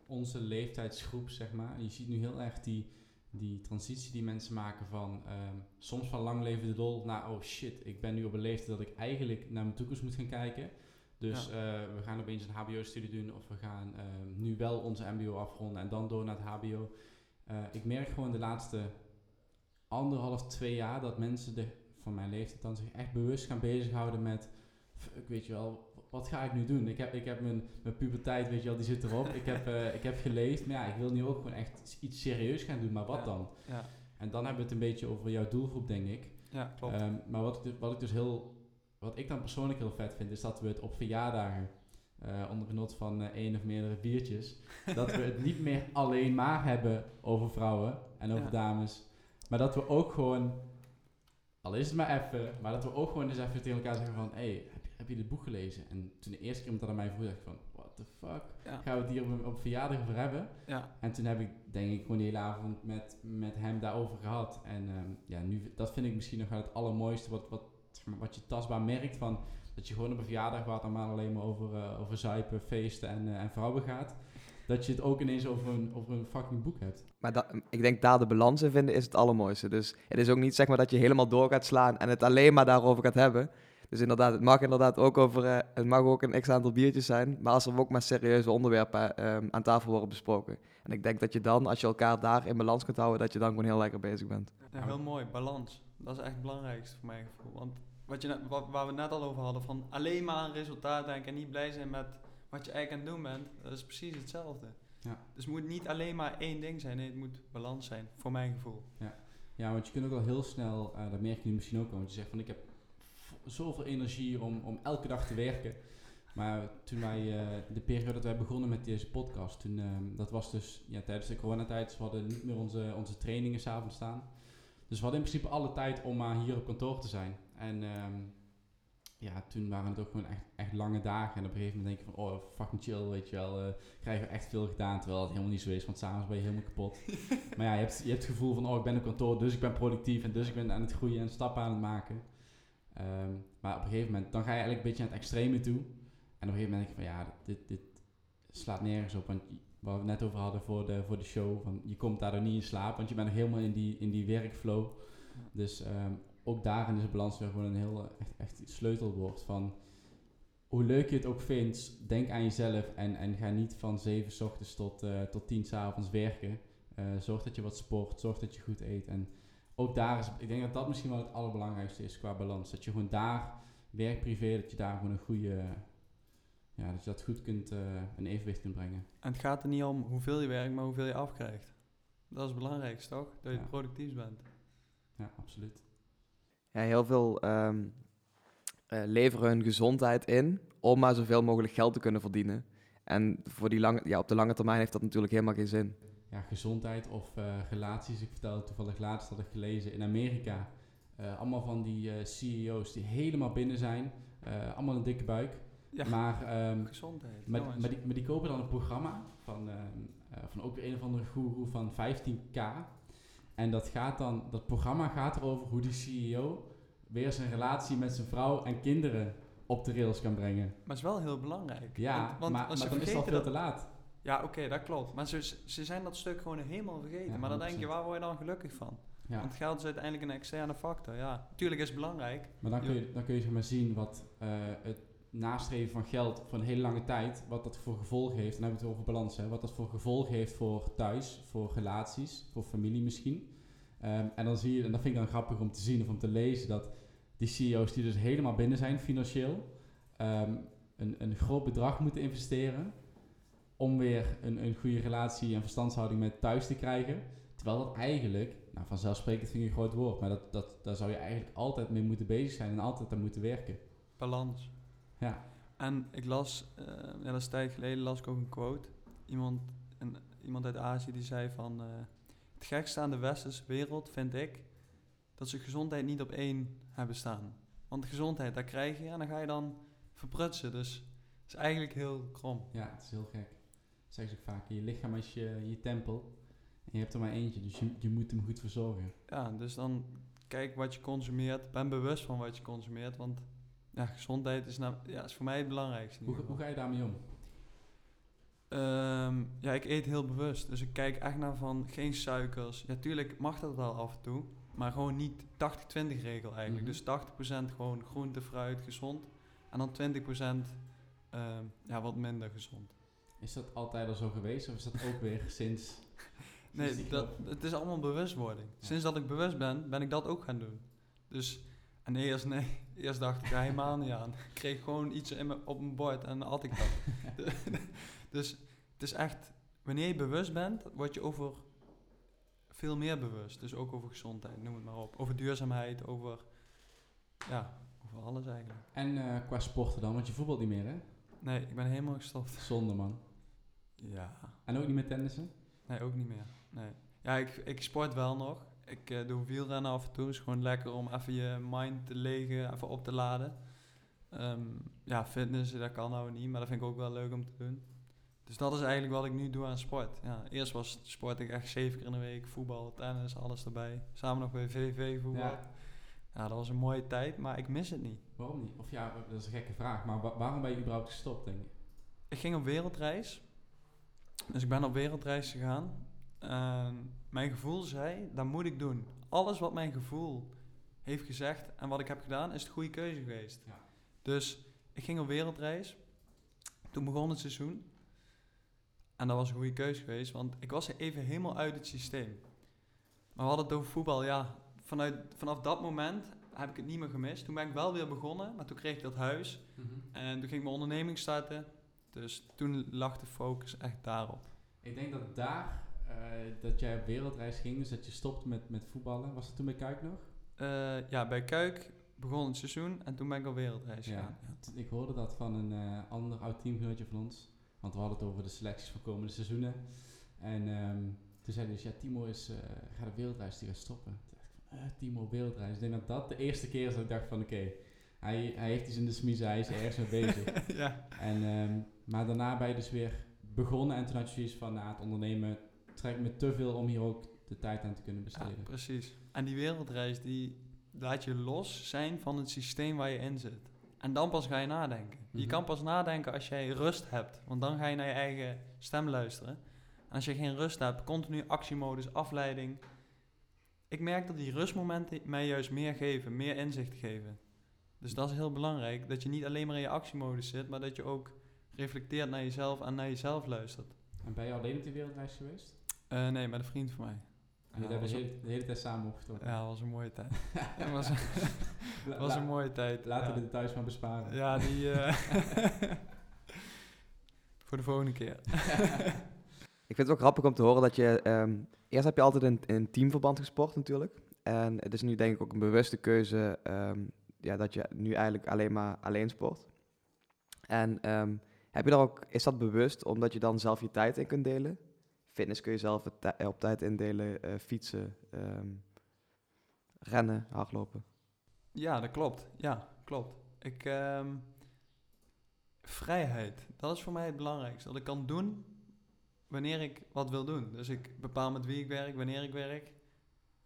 onze leeftijdsgroep, zeg maar, je ziet nu heel erg die, die transitie die mensen maken van um, soms van lang leven de dol naar oh shit, ik ben nu op een leeftijd dat ik eigenlijk naar mijn toekomst moet gaan kijken. Dus ja. uh, we gaan opeens een HBO-studie doen of we gaan uh, nu wel onze MBO afronden en dan door naar het HBO. Uh, ik merk gewoon de laatste anderhalf, twee jaar dat mensen de van mijn leeftijd dan zich echt bewust gaan bezighouden met, ik weet je wel, wat ga ik nu doen? Ik heb, ik heb mijn, mijn puberteit, weet je wel, die zit erop. ik, heb, uh, ik heb geleefd, maar ja, ik wil nu ook gewoon echt iets serieus gaan doen, maar wat dan? Ja. En dan hebben we het een beetje over jouw doelgroep, denk ik. Ja, klopt. Um, maar wat ik, dus, wat ik dus heel, wat ik dan persoonlijk heel vet vind, is dat we het op verjaardagen, uh, onder genot van uh, één of meerdere biertjes, dat we het niet meer alleen maar hebben over vrouwen en over dames, maar dat we ook gewoon al is het maar even, maar dat we ook gewoon eens even tegen elkaar zeggen van, hé, hey, heb, heb, je dit boek gelezen? En toen de eerste keer iemand dat aan mij vroeg, dacht ik van, what the fuck? Gaan we het hier op, op verjaardag over hebben? Ja. En toen heb ik, denk ik, gewoon die hele avond met, met hem daarover gehad. En um, ja, nu, dat vind ik misschien nog wel het allermooiste, wat, wat, wat je tastbaar merkt van, dat je gewoon op een verjaardag waar het allemaal alleen maar over, uh, over zuipen, feesten en, uh, en vrouwen gaat dat je het ook ineens over een, over een fucking boek hebt. Maar dat, ik denk daar de balans in vinden is het allermooiste. Dus het is ook niet zeg maar dat je helemaal door gaat slaan en het alleen maar daarover gaat hebben. Dus inderdaad, het mag inderdaad ook over, uh, het mag ook een x aantal biertjes zijn, maar als er ook maar serieuze onderwerpen um, aan tafel worden besproken. En ik denk dat je dan, als je elkaar daar in balans kunt houden, dat je dan gewoon heel lekker bezig bent. Ja, heel mooi, balans. Dat is echt het belangrijkste voor mijn gevoel. Want wat je wat, waar we het net al over hadden, van alleen maar aan resultaat denken en niet blij zijn met wat je eigenlijk aan het doen bent, dat is precies hetzelfde. Ja. Dus het moet niet alleen maar één ding zijn, nee, het moet balans zijn, voor mijn gevoel. Ja, ja want je kunt ook al heel snel, uh, dat merk je misschien ook al, want je zegt van ik heb zoveel energie om, om elke dag te werken. Maar toen wij, uh, de periode dat wij begonnen met deze podcast, toen, uh, dat was dus ja, tijdens de coronatijd, we hadden niet meer onze, onze trainingen s'avonds staan. Dus we hadden in principe alle tijd om maar hier op kantoor te zijn. En um, ja, toen waren het ook gewoon echt, echt lange dagen. En op een gegeven moment denk je van, oh, fucking chill, weet je wel. Uh, krijgen we echt veel gedaan, terwijl het helemaal niet zo is. Want s'avonds ben je helemaal kapot. maar ja, je hebt, je hebt het gevoel van, oh, ik ben op kantoor, dus ik ben productief. En dus ik ben aan het groeien en stappen aan het maken. Um, maar op een gegeven moment, dan ga je eigenlijk een beetje naar het extreme toe. En op een gegeven moment denk je van, ja, dit, dit slaat nergens op. Want waar we het net over hadden voor de, voor de show, van je komt daardoor niet in slaap. Want je bent nog helemaal in die, in die werkflow. Dus um, ook daarin is balans weer gewoon een heel echt, echt sleutelwoord van hoe leuk je het ook vindt, denk aan jezelf en, en ga niet van 7 s ochtends tot, uh, tot 10 s avonds werken. Uh, zorg dat je wat sport, zorg dat je goed eet. En ook daar is, ik denk dat dat misschien wel het allerbelangrijkste is qua balans. Dat je gewoon daar, werk privé, dat je daar gewoon een goede, ja, dat je dat goed kunt, uh, een evenwicht kunt brengen. En het gaat er niet om hoeveel je werkt, maar hoeveel je afkrijgt. Dat is het belangrijkste, toch? Dat je ja. productief bent. Ja, absoluut ja, heel veel um, uh, leveren hun gezondheid in om maar zoveel mogelijk geld te kunnen verdienen. En voor die lange, ja, op de lange termijn heeft dat natuurlijk helemaal geen zin. Ja, gezondheid of uh, relaties. Ik vertelde toevallig laatst dat ik gelezen in Amerika. Uh, allemaal van die CEO's die helemaal binnen zijn. allemaal een dikke buik. Ja, maar, um, gezondheid. Maar, maar, die, maar die kopen dan een programma van, van ook een of andere guru van 15k. En dat, gaat dan, dat programma gaat erover hoe die CEO weer zijn relatie met zijn vrouw en kinderen op de rails kan brengen. Maar het is wel heel belangrijk. Ja, want, want maar, maar dan is het al veel te laat. Ja, oké, dat klopt. Maar ze, ze zijn dat stuk gewoon helemaal vergeten. maar dan denk je, waar word je dan gelukkig van? Ja. Want geld is uiteindelijk een externe factor. Ja, natuurlijk is het belangrijk. Maar dan kun je, dan kun je zeg maar zien wat uh, het nastreven van geld voor een hele lange tijd, wat dat voor gevolg heeft, dan hebben we het over balans, hè, wat dat voor gevolg heeft voor thuis, voor relaties, voor familie misschien. Um, en dan zie je, en dat vind ik dan grappig om te zien of om te lezen, dat die CEO's die dus helemaal binnen zijn financieel, um, een, een groot bedrag moeten investeren om weer een, een goede relatie en verstandshouding met thuis te krijgen. Terwijl dat eigenlijk, nou vanzelfsprekend vind ik een groot woord, maar dat, dat, daar zou je eigenlijk altijd mee moeten bezig zijn en altijd aan moeten werken. Balans. Ja. En ik las, uh, ja, dat is een tijd geleden, las ik ook een quote. Iemand, een, iemand uit Azië die zei van, uh, het gekste aan de westerse wereld vind ik, dat ze gezondheid niet op één hebben staan. Want gezondheid, daar krijg je en dan ga je dan verprutsen. Dus het is eigenlijk heel krom. Ja, het is heel gek. Dat zeggen ze vaak. Je lichaam is je, je tempel. En je hebt er maar eentje, dus je, je moet hem goed verzorgen. Ja, dus dan kijk wat je consumeert. Ben bewust van wat je consumeert. Want ja, gezondheid is, nou, ja, is voor mij het belangrijkste. Hoe, hoe ga je daarmee om? Um, ja, ik eet heel bewust. Dus ik kijk echt naar van geen suikers. Ja, tuurlijk mag dat wel af en toe. Maar gewoon niet 80-20 regel eigenlijk. Mm -hmm. Dus 80% gewoon groente, fruit, gezond. En dan 20% um, ehm, ja, wat minder gezond. Is dat altijd al zo geweest? Of is dat ook weer sinds... nee, dat, het is allemaal bewustwording. Ja. Sinds dat ik bewust ben, ben ik dat ook gaan doen. Dus, en eerst nee, eerst dacht ik helemaal niet aan. Ik kreeg gewoon iets in me, op mijn bord en dan had ik dat. dus het is echt, wanneer je bewust bent, word je over veel meer bewust. Dus ook over gezondheid, noem het maar op. Over duurzaamheid, over, ja, over alles eigenlijk. En uh, qua sporten dan, want je voetbalt niet meer hè? Nee, ik ben helemaal gestopt. Zonde man. Ja. En ook niet meer tennissen? Nee, ook niet meer. Nee. Ja, ik, ik sport wel nog. Ik uh, doe wielrennen af en toe. is gewoon lekker om even je mind te legen, even op te laden. Um, ja, fitness, dat kan nou niet, maar dat vind ik ook wel leuk om te doen. Dus dat is eigenlijk wat ik nu doe aan sport. Ja, eerst was sport ik echt zeven keer in de week. Voetbal, tennis, alles erbij. Samen nog bij VV voetbal. Ja. ja. dat was een mooie tijd, maar ik mis het niet. Waarom niet? Of ja, dat is een gekke vraag. Maar waarom ben je überhaupt gestopt, denk je? Ik ging op wereldreis. Dus ik ben op wereldreis gegaan. En mijn gevoel zei, dat moet ik doen. Alles wat mijn gevoel heeft gezegd en wat ik heb gedaan, is het goede keuze geweest. Ja. Dus ik ging op wereldreis. Toen begon het seizoen. En dat was een goede keuze geweest, want ik was even helemaal uit het systeem. Maar we hadden het over voetbal, ja. Vanuit, vanaf dat moment heb ik het niet meer gemist. Toen ben ik wel weer begonnen, maar toen kreeg ik dat huis. Mhm. En toen ging ik mijn onderneming starten. Dus toen lag de focus echt daarop. Ik denk dat daar, dat jij op wereldreis ging, dus dat je stopte met, met voetballen. Was dat toen bij Kuik nog? Uh, ja, bij Kuik begon het seizoen en toen ben ik op wereldreis gegaan. Ja. Ik hoorde dat van een uh, ander oud teamgenootje van ons. Want we hadden het over de selecties van komende seizoenen. En um, toen zei hij dus, ja, Timo is, gaat op wereldreis, die gaat stoppen. Uh, Timo wereldreis. Ik denk dat dat de eerste keer is dat ik dacht van, oké, hij, hij heeft iets in de smiezen, hij is ergens mee bezig. ja. en, um, maar daarna ben je dus weer begonnen en toen had je zoiets van, nou, het ondernemen trekt me te veel om hier ook de tijd aan te kunnen besteden. Ja, precies. En die wereldreis, die laat je los zijn van het systeem waar je in zit. En dan pas ga je nadenken. Je mhm. kan pas nadenken als jij rust hebt, want dan ga je naar je eigen stem luisteren. En als je geen rust hebt, continu actiemodus, afleiding. Ik merk dat die rustmomenten mij juist meer geven, meer inzicht geven. Dus dat is heel belangrijk, dat je niet alleen maar in je actiemodus zit, maar dat je ook reflecteert naar jezelf en naar jezelf luistert. En ben je alleen op die wereldreis geweest? Uh, nee, met een vriend van mij. En ja, hebben de, de hele tijd samen opgetrokken. Ja, dat was een mooie tijd. dat was, was een mooie tijd. Laten we de thuis maar besparen. Ja, die... Uh, voor de volgende keer. Ik vind het ook grappig om te horen dat je... Um, eerst heb je altijd in, in teamverband gesport natuurlijk. En het is nu denk ik ook een bewuste keuze... Um, ja, dat je nu eigenlijk alleen maar alleen sport. En um, heb je daar ook, is dat bewust omdat je dan zelf je tijd in kunt delen? Fitness kun je zelf op tijd indelen, uh, fietsen, um, rennen, hardlopen. Ja, dat klopt. Ja, klopt. Ik, um, vrijheid, dat is voor mij het belangrijkste. Dat ik kan doen wanneer ik wat wil doen. Dus ik bepaal met wie ik werk, wanneer ik werk.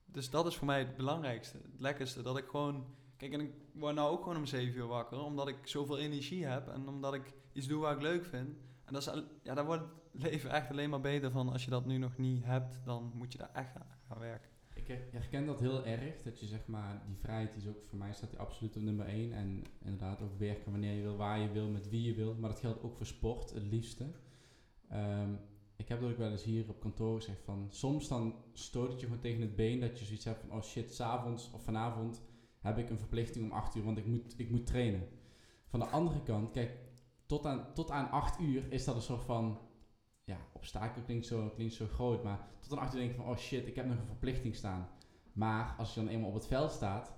Dus dat is voor mij het belangrijkste, het lekkerste. Dat ik gewoon Kijk, en ik word nou ook gewoon om 7 uur wakker, omdat ik zoveel energie heb en omdat ik iets doe waar ik leuk vind. En dat is, ja, daar wordt leven echt alleen maar beter van. Als je dat nu nog niet hebt, dan moet je daar echt gaan, gaan werken. Ik herken dat heel erg, dat je zeg maar, die vrijheid is ook voor mij staat die absoluut op nummer 1. En inderdaad ook werken wanneer je wil, waar je wil, met wie je wil. Maar dat geldt ook voor sport, het liefste. Um, ik heb dat ook wel eens hier op kantoor gezegd van, soms dan stoot het je gewoon tegen het been dat je zoiets hebt van, oh shit, s'avonds of vanavond heb ik een verplichting om 8 uur, want ik moet, ik moet trainen. Van de andere kant, kijk, tot aan, tot aan 8 uur is dat een soort van, ja, obstakel klinkt zo, klinkt zo groot, maar tot 8 uur denk ik van, oh shit, ik heb nog een verplichting staan. Maar als je dan eenmaal op het veld staat,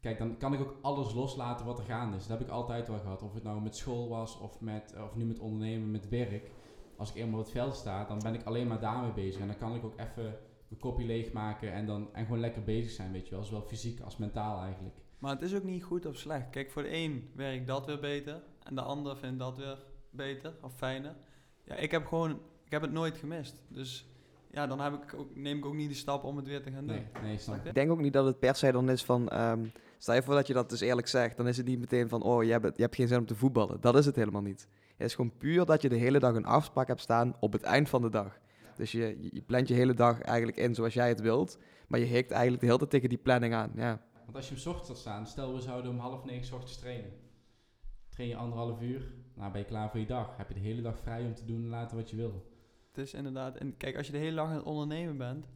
kijk, dan kan ik ook alles loslaten wat er gaande is. Dat heb ik altijd wel gehad. Of het nou met school was, of, met, of nu met ondernemen, met werk. Als ik eenmaal op het veld sta, dan ben ik alleen maar daarmee bezig. En dan kan ik ook even mijn kopje leegmaken en, dan, en gewoon lekker bezig zijn, weet je wel. Zowel fysiek als mentaal eigenlijk. Maar het is ook niet goed of slecht. Kijk, voor de een werkt dat weer beter en de ander vindt dat weer beter of fijner. Ja, ik heb gewoon, ik heb het nooit gemist. Dus ja, dan heb ik ook, neem ik ook niet de stap om het weer te gaan doen. Nee, nee snap ik. denk ook niet dat het per se dan is van, um, stel je voor dat je dat dus eerlijk zegt, dan is het niet meteen van, oh, je hebt, je hebt geen zin om te voetballen. Dat is het helemaal niet. Het is gewoon puur dat je de hele dag een afspraak hebt staan op het eind van de dag. Dus je, je plant je hele dag eigenlijk in zoals jij het wilt. Maar je hikt eigenlijk de hele tijd tegen die planning aan. Ja. Want als je hem ochtends staan, stel we zouden om half negen ochtends trainen. Train je anderhalf uur, nou ben je klaar voor je dag. Heb je de hele dag vrij om te doen en laten wat je wil. Het is inderdaad, en kijk, als je de hele dag aan het ondernemen bent.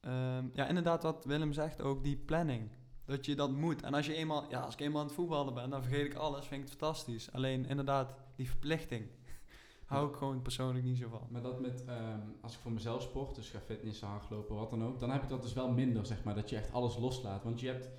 Um, ja, inderdaad, wat Willem zegt ook, die planning. Dat je dat moet. En als je eenmaal, ja, als ik eenmaal aan het voetballen ben, dan vergeet ik alles, vind ik het fantastisch. Alleen inderdaad, die verplichting hou ik gewoon persoonlijk niet zo van. Maar dat met, um, als ik voor mezelf sport, dus ga fitnessen, hardlopen, wat dan ook, dan heb ik dat dus wel minder, zeg maar, dat je echt alles loslaat. Want je hebt,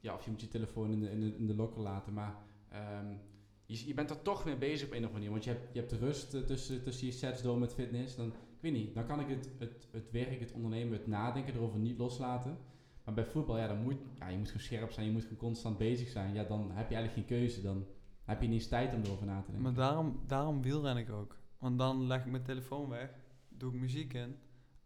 ja, of je moet je telefoon in de, in de, in de lokker laten, maar um, je, je bent er toch mee bezig op een of andere manier. Want je hebt, je hebt rust uh, tussen, tussen je sets door met fitness. Dan, ik weet niet, dan kan ik het, het, het werk, het ondernemen, het nadenken erover niet loslaten. Maar bij voetbal, ja, dan moet, ja, je moet gewoon scherp zijn, je moet gewoon constant bezig zijn. Ja, dan heb je eigenlijk geen keuze. Dan, heb je niet eens tijd om erover na te denken. Maar daarom, daarom wielren ik ook. Want dan leg ik mijn telefoon weg, doe ik muziek in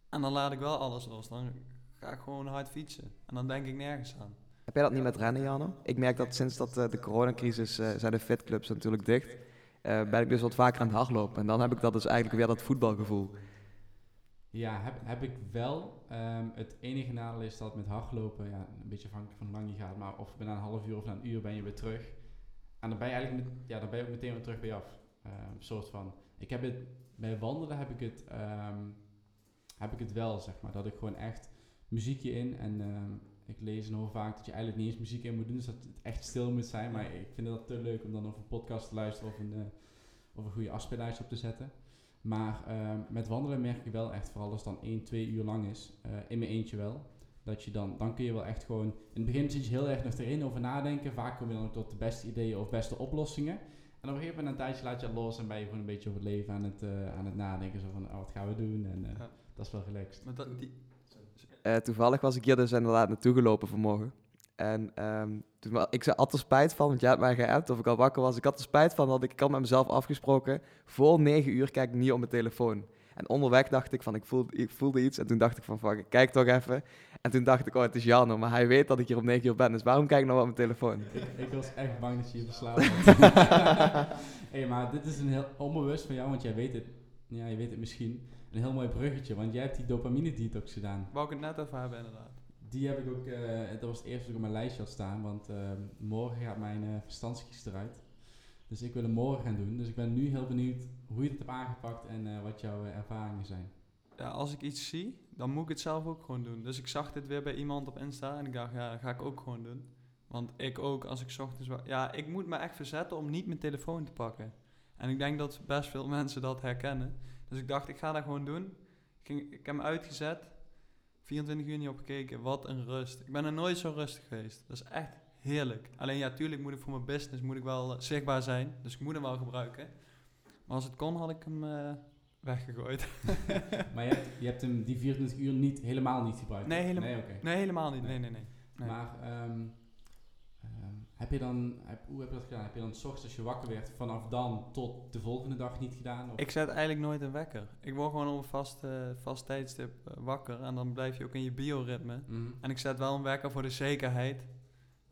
en dan laat ik wel alles los. Dan ga ik gewoon hard fietsen en dan denk ik nergens aan. Heb jij dat niet met rennen, Janne? Ik merk dat sinds dat, uh, de coronacrisis uh, zijn de fitclubs natuurlijk dicht. Uh, ben ik dus wat vaker aan het hardlopen. En dan heb ik dat dus eigenlijk weer dat voetbalgevoel. Ja, heb, heb ik wel. Ehm, het enige nadeel is dat met hardlopen, ja, een beetje afhankelijk van hoe lang je gaat, maar of na een half uur of na een uur ben je weer terug. En dan ben je eigenlijk met, ja, dan ben je ook meteen weer terug bij je af. Um, soort van. Ik heb het, bij wandelen heb ik het, ehm, heb ik het wel, zeg maar. Dat ik gewoon echt muziekje in en ik lees en hoor vaak dat je eigenlijk niet eens muziek in moet doen, dus dat het echt stil moet zijn. Maar ik vind dat te leuk om dan over een podcast te luisteren of een, uh, of een goede afspeellijst op te zetten. Maar uh, met wandelen merk ik wel echt, vooral als het dan 1, 2 uur lang is, uh, in mijn eentje wel. Dat je dan, dan kun je wel echt gewoon, in het begin zit je heel erg nog erin over nadenken. Vaak kom je dan ook tot de beste ideeën of beste oplossingen. En op een gegeven moment een tijdje laat je het los en ben je gewoon een beetje over het leven aan het, uh, aan het nadenken. Zo van, oh, wat gaan we doen? En ja. dat is wel relaxed. Maar dat, die, uh, toevallig was ik hier dus inderdaad naartoe gelopen vanmorgen. En um, toen, ik had er spijt van, want jij hebt mij geappt of ik al wakker was. Ik had er spijt van dat ik, had met mezelf afgesproken. Voor negen uur kijk ik niet op mijn telefoon. En onderweg dacht ik van, ik voelde, ik voelde iets. En toen dacht ik van, fuck, ik kijk toch even. En toen dacht ik, oh, het is Jan, maar hij weet dat ik hier om negen uur ben. Dus waarom kijk ik nog op mijn telefoon? Ik, ik was echt bang dat je je verslaafd hey, maar dit is een heel onbewust van jou, want jij weet het. Ja, je weet het misschien een heel mooi bruggetje, want jij hebt die dopamine detox gedaan. Wou ik het net over hebben, inderdaad. Die heb ik ook, uh, dat was het eerste dat ik op mijn lijstje had staan, want uh, morgen gaat mijn uh, verstandskies eruit. Dus ik wil hem morgen gaan doen. Dus ik ben nu heel benieuwd hoe je het hebt aangepakt en wat jouw ervaringen zijn. Ja, als ik iets zie, dan moet ik het zelf ook gewoon doen. Dus ik zag dit weer bij iemand op Insta en ik dacht, ja, dat ga ik ook gewoon doen. Want ik ook, als ik ochtends... Ja, ik moet me echt verzetten om niet mijn telefoon te pakken. En ik denk dat best veel mensen dat herkennen. Dus ik dacht, ik ga dat gewoon doen. Ik, ging, ik heb hem uitgezet. 24 uur niet opgekeken. Wat een rust. Ik ben er nooit zo rustig geweest. Dat is echt heerlijk. Alleen ja, tuurlijk moet ik voor mijn business moet ik wel uh, zichtbaar zijn. Dus ik moet hem wel gebruiken. Maar als het kon, had ik hem uh, weggegooid. maar je hebt, je hebt, hem die 24 uur niet, helemaal niet gebruikt? Nee, helemaal, nee, okay. nee, helemaal niet. Nee, nee, nee. nee. Maar um, heb je dan, heb, hoe heb je dat gedaan? Heb je dan s ochtends als je wakker werd vanaf dan tot de volgende dag niet gedaan? Of? Ik zet eigenlijk nooit een wekker. Ik word gewoon op een vast, uh, vast tijdstip uh, wakker en dan blijf je ook in je bioritme. Mm. En ik zet wel een wekker voor de zekerheid,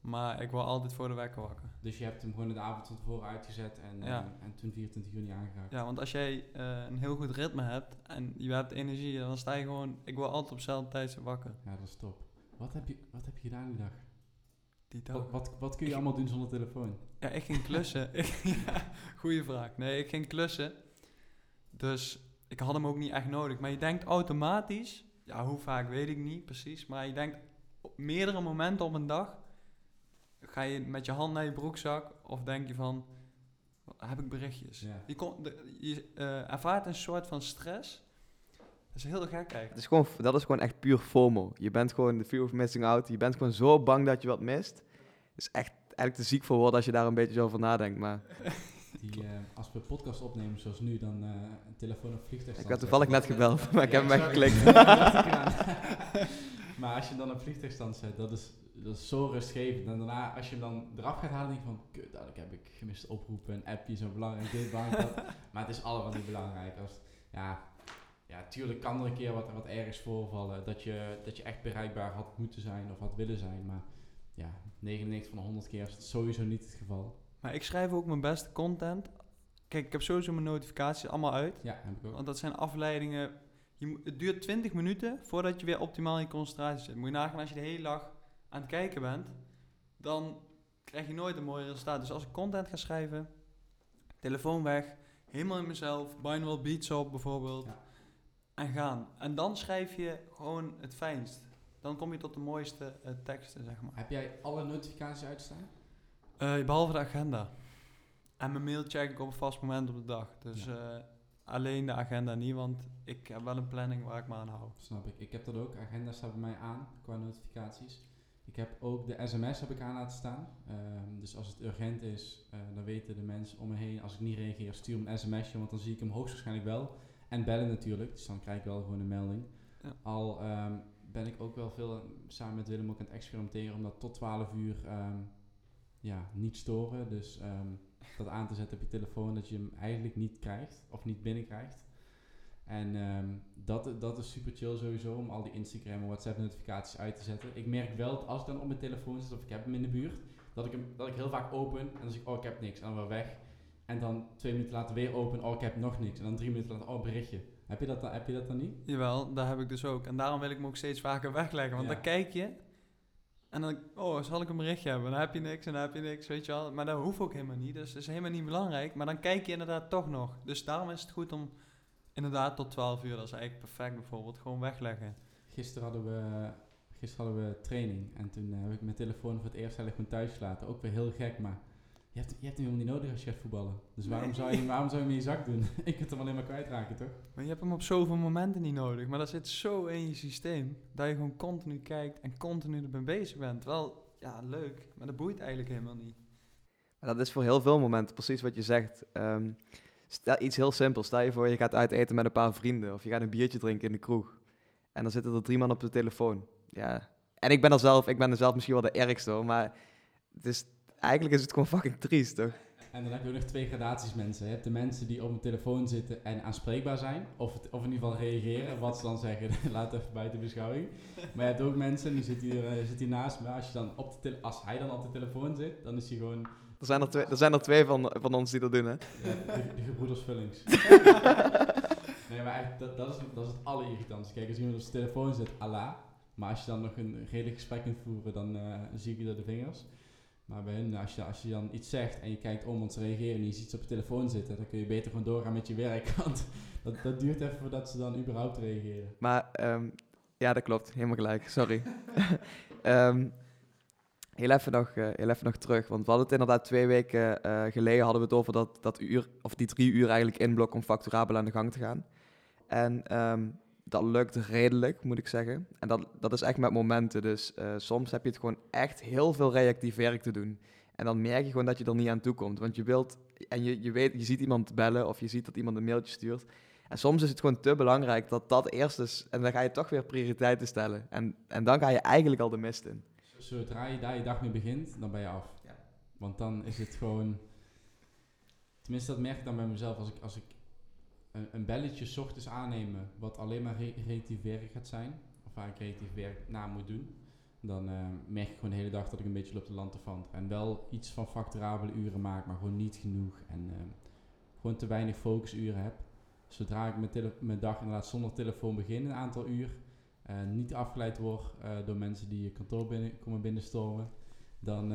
maar ik word altijd voor de wekker wakker. Dus je hebt hem gewoon de avond van tevoren uitgezet en, ja. en toen 24 uur niet aangeraakt? Ja, want als jij een heel goed ritme hebt en je hebt energie, dan sta je gewoon, ik word altijd op dezelfde tijdstip wakker. Ja, dat is top. Wat heb je, wat heb je gedaan die dag? Die Wat, wat, wat, kun je allemaal doen zonder telefoon? Ja, ik ging klussen. ja, goeie vraag. Nee, ik ging klussen. Dus ik had hem ook niet echt nodig. Maar je denkt automatisch, ja, hoe vaak weet ik niet precies. Maar je denkt op meerdere momenten op een dag, ga je met je hand naar je broekzak of denk je van, heb ik berichtjes? Je, kon, de, je uh, ervaart een soort van stress is heel gek eigenlijk. Het is gewoon, dat is gewoon echt puur FOMO. Je bent gewoon de fear of missing out. Je bent gewoon zo bang dat je wat mist. Het is echt eigenlijk te ziek voor woorden als je daar een beetje zo over nadenkt. Maar... Die, uh, als we podcast opnemen zoals nu, dan uh, een telefoon of vliegtuig. Ik werd toevallig net gebeld, maar ik heb hem weggeklikt. maar als je dan op vliegtuigstand zet, dat is, dat is zo rustgevend. En daarna, als je hem dan eraf gaat halen, denk je van, kut, dat heb ik gemist oproepen, een appje, zo belangrijk, dit, belangrijk, dat. Maar het is allemaal niet belangrijk. Als, ja, ja, tuurlijk kan er een keer wat, wat ergens voorvallen. Dat je, dat je echt bereikbaar had moeten zijn of had willen zijn. Maar ja, 99 van de 100 keer is het sowieso niet het geval. Maar ik schrijf ook mijn beste content. Kijk, ik heb sowieso mijn notificaties allemaal uit. Ja, heb ik ook. Want dat zijn afleidingen. Je, het duurt 20 minuten voordat je weer optimaal in je concentratie zit. Moet je nagaan als je de hele dag aan het kijken bent, dan krijg je nooit een mooi resultaat. Dus als ik content ga schrijven, telefoon weg, helemaal in mezelf, binaural beats op bijvoorbeeld. Ja en gaan. En dan schrijf je gewoon het fijnst. Dan kom je tot de mooiste uh, teksten, zeg maar. Heb jij alle notificaties uitstaan? Uh, behalve de agenda. En mijn mail check ik op een vast moment op de dag. Dus uh, alleen de agenda niet, want ik heb wel een planning waar ik me aan hou. Snap ik. Ik heb dat ook. Agenda staat bij mij aan qua notificaties. Ik heb ook de sms heb ik aan laten staan. Um, dus als het urgent is, dan weten de mensen om me heen. Als ik niet reageer, stuur een sms'je, want dan zie ik hem hoogstwaarschijnlijk wel. En bellen natuurlijk, dus dan krijg ik wel gewoon een melding. Ja. Al ehm, ben ik ook wel veel samen met Willem ook aan het experimenteren om dat tot 12 uur um, ja, niet storen. Dus um, dat aan te zetten op je telefoon dat je hem eigenlijk niet krijgt of niet binnenkrijgt. En dat, dat is super chill sowieso om al die Instagram en WhatsApp notificaties uit te zetten. Ik merk wel dat als ik dan op mijn telefoon zit of ik heb hem in de buurt, dat ik hem dat ik heel vaak open en dan zeg ik, oh ik heb niks en dan weer weg. En dan twee minuten later weer open, oh ik heb nog niks. En dan drie minuten later, oh berichtje. Heb je, dat, dan- heb je dat dan niet? Jawel, daar heb ik dus ook. En daarom wil ik me ook steeds vaker wegleggen. Want Ja. dan kijk je en dan, oh, zal ik een berichtje hebben? Dan heb je niks en dan heb je niks, weet je wel. Maar dat hoeft ook helemaal niet, dus dat is helemaal niet belangrijk. Maar dan kijk je inderdaad toch nog. Dus daarom is het goed om inderdaad tot 12 uur, dat is eigenlijk perfect bijvoorbeeld, gewoon wegleggen. Gisteren hadden we, gisteren hadden we training en toen eh, heb ik mijn telefoon voor het eerst eigenlijk gewoon thuis gelaten. Ook weer heel gek, maar je hebt, je hebt hem helemaal niet nodig als je gaat voetballen. Dus waarom, Nee. zou je, waarom zou je hem in je zak doen? ik kunt hem alleen maar kwijtraken, toch? Maar je hebt hem op zoveel momenten niet nodig. Maar dat zit zo in je systeem, dat je gewoon continu kijkt en continu ermee bezig bent. Wel, ja, leuk, maar dat boeit eigenlijk helemaal niet. Maar dat is voor heel veel momenten precies wat je zegt. Ehm, stel, iets heel simpels. Stel je voor, je gaat uit eten met een paar vrienden. Of je gaat een biertje drinken in de kroeg. En dan zitten er drie man op de telefoon. Ja. En ik ben er zelf, ik ben er zelf misschien wel de ergste hoor. Maar het is, eigenlijk is het gewoon fucking triest toch? En dan heb je ook nog twee gradaties mensen. Je hebt de mensen die op een telefoon zitten en aanspreekbaar zijn. Of, het, of in ieder geval reageren. Wat ze dan zeggen, laat even buiten beschouwing. Maar je hebt ook mensen, die zit hier, eh, zit hier naast me. Als, je dan op de tele- als hij dan op de telefoon zit, dan is hij gewoon Er zijn er twee, er zijn er twee van, van ons die dat doen hè. ja, de, de gebroeders Vullings. nee, maar eigenlijk, dat, dat, is, dat is het allerirritantste. Kijk, als iemand op zijn telefoon zit, Allah. Maar als je dan nog een redelijk gesprek kunt voeren, dan eh, zie ik je door de vingers. Maar bij hun, als je, als je dan iets zegt en je kijkt om, want ze reageren en je ziet ze op je telefoon zitten, dan kun je beter gewoon doorgaan met je werk. Want dat, dat duurt even voordat ze dan überhaupt reageren. Maar ehm, ja, dat klopt. Helemaal gelijk. Sorry. Ehm, heel, even nog, eh, heel even nog terug. Want we hadden het inderdaad twee weken eh, geleden hadden we het over dat, dat uur, of die drie uur eigenlijk inblok om facturabel aan de gang te gaan. En ehm, dat lukt redelijk, moet ik zeggen. En dat, dat is echt met momenten. Dus eh, soms heb je het gewoon echt heel veel reactief werk te doen. En dan merk je gewoon dat je er niet aan toe komt. Want je wilt, en je, je weet, je ziet iemand bellen of je ziet dat iemand een mailtje stuurt. En soms is het gewoon te belangrijk dat dat eerst is. En dan ga je toch weer prioriteiten stellen. En, en dan ga je eigenlijk al de mist in. Zodra je daar je dag mee begint, dan ben je af. Ja. Want dan is het gewoon... Tenminste, dat merk ik dan bij mezelf. Als ik, als ik een, belletje ochtends aannemen, wat alleen maar re- relatief werk gaat zijn, of waar ik relatief werk na moet doen, dan eh, merk ik gewoon de hele dag dat ik een beetje loop te lanterfant. En wel iets van facturabele uren maak, maar gewoon niet genoeg. En eh, gewoon te weinig focusuren heb. Zodra ik mijn, mijn dag inderdaad zonder telefoon begin, een aantal uur, eh, niet afgeleid word door mensen die je kantoor binnen, komen binnenstormen, dan,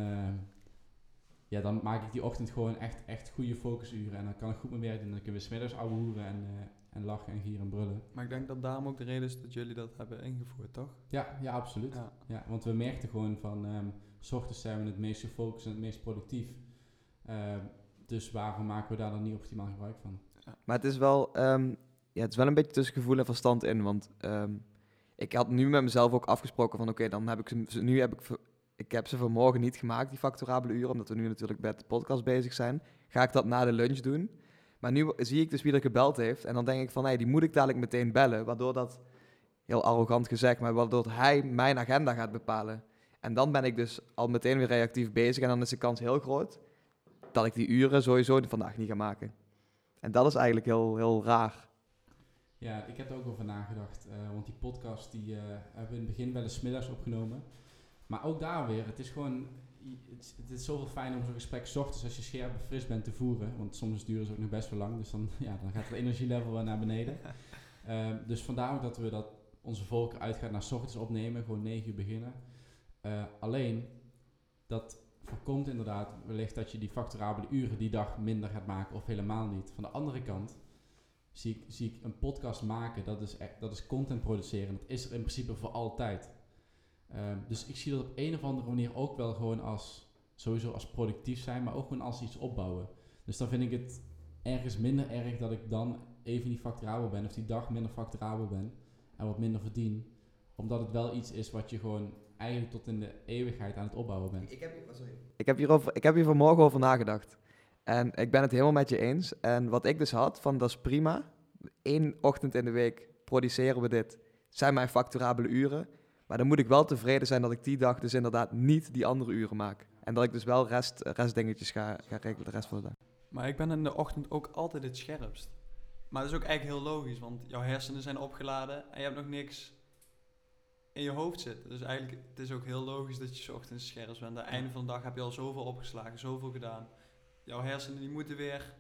ja, dan maak ik die ochtend gewoon echt, echt goede focusuren. En dan kan ik goed mijn werk doen. Dan kunnen we smiddags ouwe hoeren en, eh, en lachen en gieren en brullen. Maar ik denk dat daarom ook de reden is dat jullie dat hebben ingevoerd, toch? Ja, ja absoluut. Ja. Ja, want we merkten gewoon van, ehm, s ochtends zijn we het meest gefocust en het meest productief. Ehm, dus waarom maken we daar dan niet optimaal gebruik van? Maar het is wel, ehm, ja, het is wel een beetje tussen gevoel en verstand in. Want ehm, ik had nu met mezelf ook afgesproken van oké, dan heb ik nu heb ik, ik heb ze voor morgen niet gemaakt, die facturabele uren, omdat we nu natuurlijk met de podcast bezig zijn. Ga ik dat na de lunch doen. Maar nu zie ik dus wie er gebeld heeft. En dan denk ik van, nee, die moet ik dadelijk meteen bellen. Waardoor dat, heel arrogant gezegd, maar waardoor hij mijn agenda gaat bepalen. En dan ben ik dus al meteen weer reactief bezig. En dan is de kans heel groot dat ik die uren sowieso vandaag niet ga maken. En dat is eigenlijk heel, heel raar. Ja, ik heb er ook over nagedacht. eh, want die podcast die, eh, hebben we in het begin wel eens middags opgenomen. Maar ook daar weer, het is gewoon... Het is, het is zoveel fijner om zo'n gesprek 's ochtends als je scherp en fris bent te voeren. Want soms duren ze ook nog best wel lang. Dus dan, ja, dan gaat het energielevel wel naar beneden. Ehm, dus vandaar ook dat we dat onze volk uitgaat naar 's ochtends opnemen. Gewoon 9 uur beginnen. Eh, alleen, dat voorkomt inderdaad wellicht dat je die facturabele uren die dag minder gaat maken of helemaal niet. Van de andere kant zie ik, zie ik een podcast maken, dat is, echt, dat is content produceren. Dat is er in principe voor altijd. Ehm, dus ik zie dat op een of andere manier ook wel gewoon als, sowieso als productief zijn, maar ook gewoon als iets opbouwen. Dus dan vind ik het ergens minder erg dat ik dan even niet facturabel ben, of die dag minder facturabel ben en wat minder verdien. Omdat het wel iets is wat je gewoon eigenlijk tot in de eeuwigheid aan het opbouwen bent. Ik heb, ik heb, hierover, ik heb hier vanmorgen over nagedacht. En ik ben het helemaal met je eens. En wat ik dus had, van dat is prima. Eén ochtend in de week produceren we dit. Zijn mijn facturabele uren. Maar dan moet ik wel tevreden zijn dat ik die dag dus inderdaad niet die andere uren maak. En dat ik dus wel rest, restdingetjes ga, ga regelen de rest van de dag. Maar ik ben in de ochtend ook altijd het scherpst. Maar dat is ook eigenlijk heel logisch, want jouw hersenen zijn opgeladen en je hebt nog niks in je hoofd zitten. Dus eigenlijk het is ook heel logisch dat je 's ochtends scherp bent. Aan het einde van de dag heb je al zoveel opgeslagen, zoveel gedaan. Jouw hersenen die moeten weer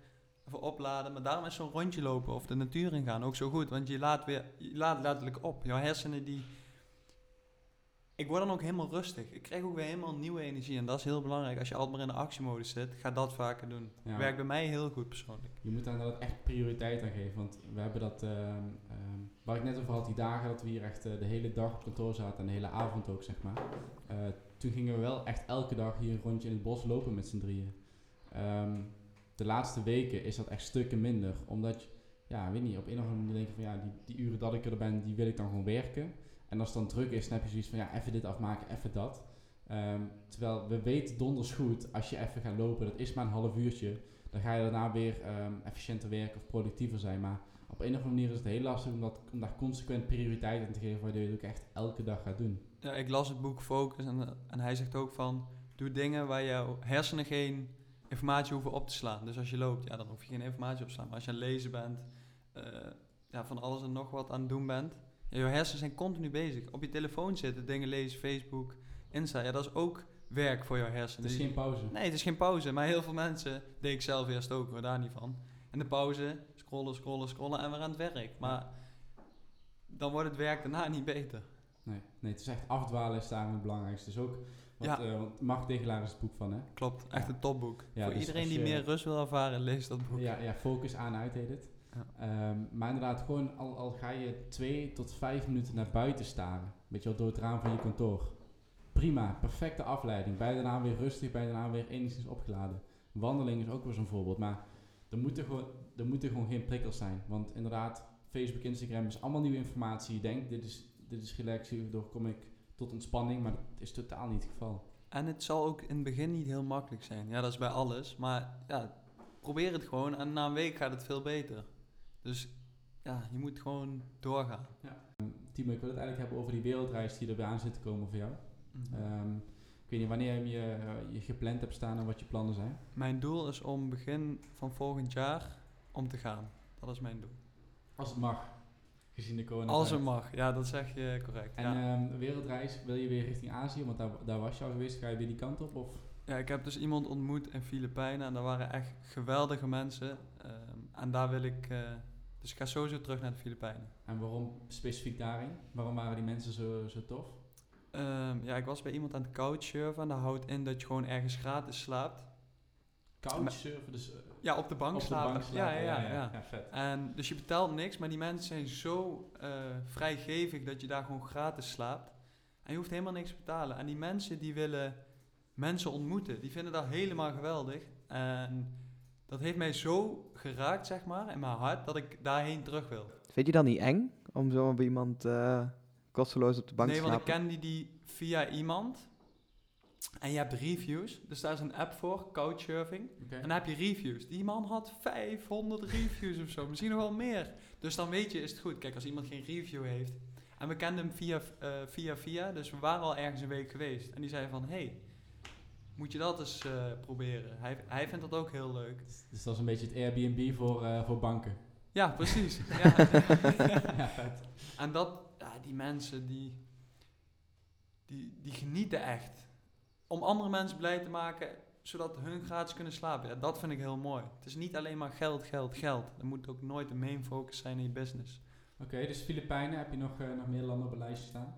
even opladen. Maar daarom is zo'n rondje lopen of de natuur in gaan ook zo goed. Want je laat weer, je laat letterlijk op. Jouw hersenen die... Ik word dan ook helemaal rustig. Ik krijg ook weer helemaal nieuwe energie. En dat is heel belangrijk. Als je altijd maar in de actiemodus zit, ga dat vaker doen. Ja. Werkt bij mij heel goed persoonlijk. Je moet daar dat echt prioriteit aan geven. Want we hebben dat, uh, waar ik net over had, die dagen dat we hier echt uh, de hele dag op kantoor zaten en de hele avond ook, zeg maar. Uh, toen gingen we wel echt elke dag hier een rondje in het bos lopen met z'n drieën. Um, de laatste weken is dat echt stukken minder. Omdat, ja, weet niet, op een of andere manier denk je van ja, die, die uren dat ik er ben, die wil ik dan gewoon werken. En als het dan druk is, heb je zoiets van ja, even dit afmaken, even dat. Um, terwijl we weten donders goed, als je even gaat lopen, dat is maar een half uurtje. Dan ga je daarna weer um, efficiënter werken of productiever zijn. Maar op een of andere manier is het heel lastig om, dat, om daar consequent prioriteit aan te geven, waardoor je het ook echt elke dag gaat doen. Ja, ik las het boek Focus en, en hij zegt ook van, doe dingen waar jouw hersenen geen informatie hoeven op te slaan. Dus als je loopt, ja, dan hoef je geen informatie op te slaan. Maar als je aan het lezen bent, uh, ja, van alles en nog wat aan het doen bent, je hersenen zijn continu bezig. Op je telefoon zitten, dingen lezen, Facebook, Insta, ja, dat is ook werk voor jouw hersenen. Het is geen pauze. Nee, het is geen pauze. Maar heel veel mensen, deed ik zelf eerst ook, hoor, daar niet van. En de pauze, scrollen, scrollen, scrollen en weer aan het werk. Maar dan wordt het werk daarna niet beter. Nee, nee het is echt afdwalen is daar het belangrijkste. Dus ook ja. Uh, want Mark Tegelaar is het boek van, hè? Klopt, echt een topboek. Ja, Voor dus iedereen die meer rust wil ervaren, lees dat boek. Ja, ja focus aan uit heet het. Ja. Um, maar inderdaad, gewoon al, al ga je twee tot vijf minuten naar buiten staren. Weet je wel, door het raam van je kantoor. Prima, perfecte afleiding. Bij daarna weer rustig, bij daarna weer enigszins opgeladen. Wandeling is ook weer zo'n voorbeeld. Maar er moeten, gewoon, er moeten gewoon geen prikkels zijn. Want inderdaad, Facebook, Instagram is allemaal nieuwe informatie. Je denkt, dit is, dit is relax, hierdoor kom ik tot ontspanning, maar dat is totaal niet het geval. En het zal ook in het begin niet heel makkelijk zijn. Ja, dat is bij alles. Maar ja, probeer het gewoon en na een week gaat het veel beter. Dus ja, je moet gewoon doorgaan. Ja. Timo, ik wil het eigenlijk hebben over die wereldreis die er weer aan zit te komen voor jou. Mm um, ik weet niet wanneer je uh, je gepland hebt staan en wat je plannen zijn. Mijn doel is om begin van volgend jaar om te gaan. Dat is mijn doel. Als het mag gezien de corona. Als het mag, ja, dat zeg je correct. En ja. um, wereldreis, wil je weer richting Azië? Want daar, daar was je al geweest. Ga je weer die kant op? Of? Ja, ik heb dus iemand ontmoet in Filipijnen en daar waren echt geweldige mensen. Um, en daar wil ik, uh, dus ik ga sowieso terug naar de Filipijnen. En waarom specifiek daarin? Waarom waren die mensen zo, zo tof? Um, ja, ik was bij iemand aan het couchsurfen en dat houdt in dat je gewoon ergens gratis slaapt. Couchsurfen, dus uh, ja, op de bank, slapen. Ja, ja, ja, ja, ja. vet. En, dus je betaalt niks, maar die mensen zijn zo uh, vrijgevig dat je daar gewoon gratis slaapt. En je hoeft helemaal niks te betalen. En die mensen die willen mensen ontmoeten, die vinden dat helemaal geweldig. En dat heeft mij zo geraakt, zeg maar, in mijn hart, dat ik daarheen terug wil. Vind je dan niet eng om zo bij iemand uh, kosteloos op de bank te slapen? Nee, want ik ken die, die via iemand. En je hebt reviews. Dus daar is een app voor, Couchsurfing. En dan heb je reviews. Die man had 500 reviews of zo. Misschien nog wel meer. Dus dan weet je, is het goed. Kijk, als iemand geen review heeft. En we kenden hem via, uh, via via. Dus we waren al ergens een week geweest. En die zei van, hey, moet je dat eens uh, proberen. Hij, hij vindt dat ook heel leuk. Dus dat is een beetje het Airbnb voor, uh, voor banken. Ja, precies. ja. ja, vet. En dat, ja, die mensen die, die, die genieten echt om andere mensen blij te maken, zodat hun gratis kunnen slapen. Ja, dat vind ik heel mooi. Het is niet alleen maar geld, geld, geld. Er moet ook nooit de main focus zijn in je business. Oké, dus Filipijnen, heb je nog, uh, nog meer landen op een lijstje staan?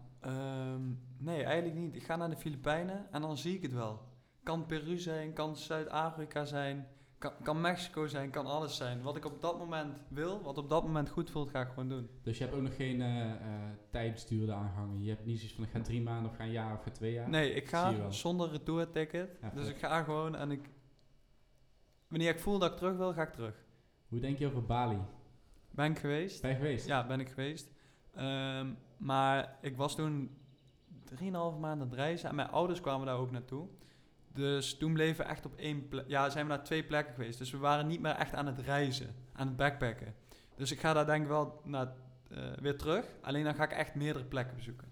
Um, nee, eigenlijk niet. Ik ga naar de Filipijnen en dan zie ik het wel. Kan Peru zijn, kan Zuid-Afrika zijn, kan, kan, Mexico zijn, kan alles zijn. Wat ik op dat moment wil, wat op dat moment goed voelt, ga ik gewoon doen. Dus je hebt ook nog geen uh, uh, tijdstuurde aanhangen? Je hebt niet zoiets van, ik ga drie maanden of ga een jaar of ga twee jaar? Nee, ik ga zonder retourticket. Ja, dus ik ga gewoon en ik... Wanneer ik voel dat ik terug wil, ga ik terug. Hoe denk je over Bali? Ben ik geweest. Ben je geweest? Ja, ben ik geweest. Um, maar ik was toen drieënhalve maanden aan het reizen en mijn ouders kwamen daar ook naartoe. Dus toen bleven we echt op één plek. Ja, zijn we naar twee plekken geweest. Dus we waren niet meer echt aan het reizen, aan het backpacken. Dus ik ga daar denk ik wel naar, uh, weer terug. Alleen dan ga ik echt meerdere plekken bezoeken.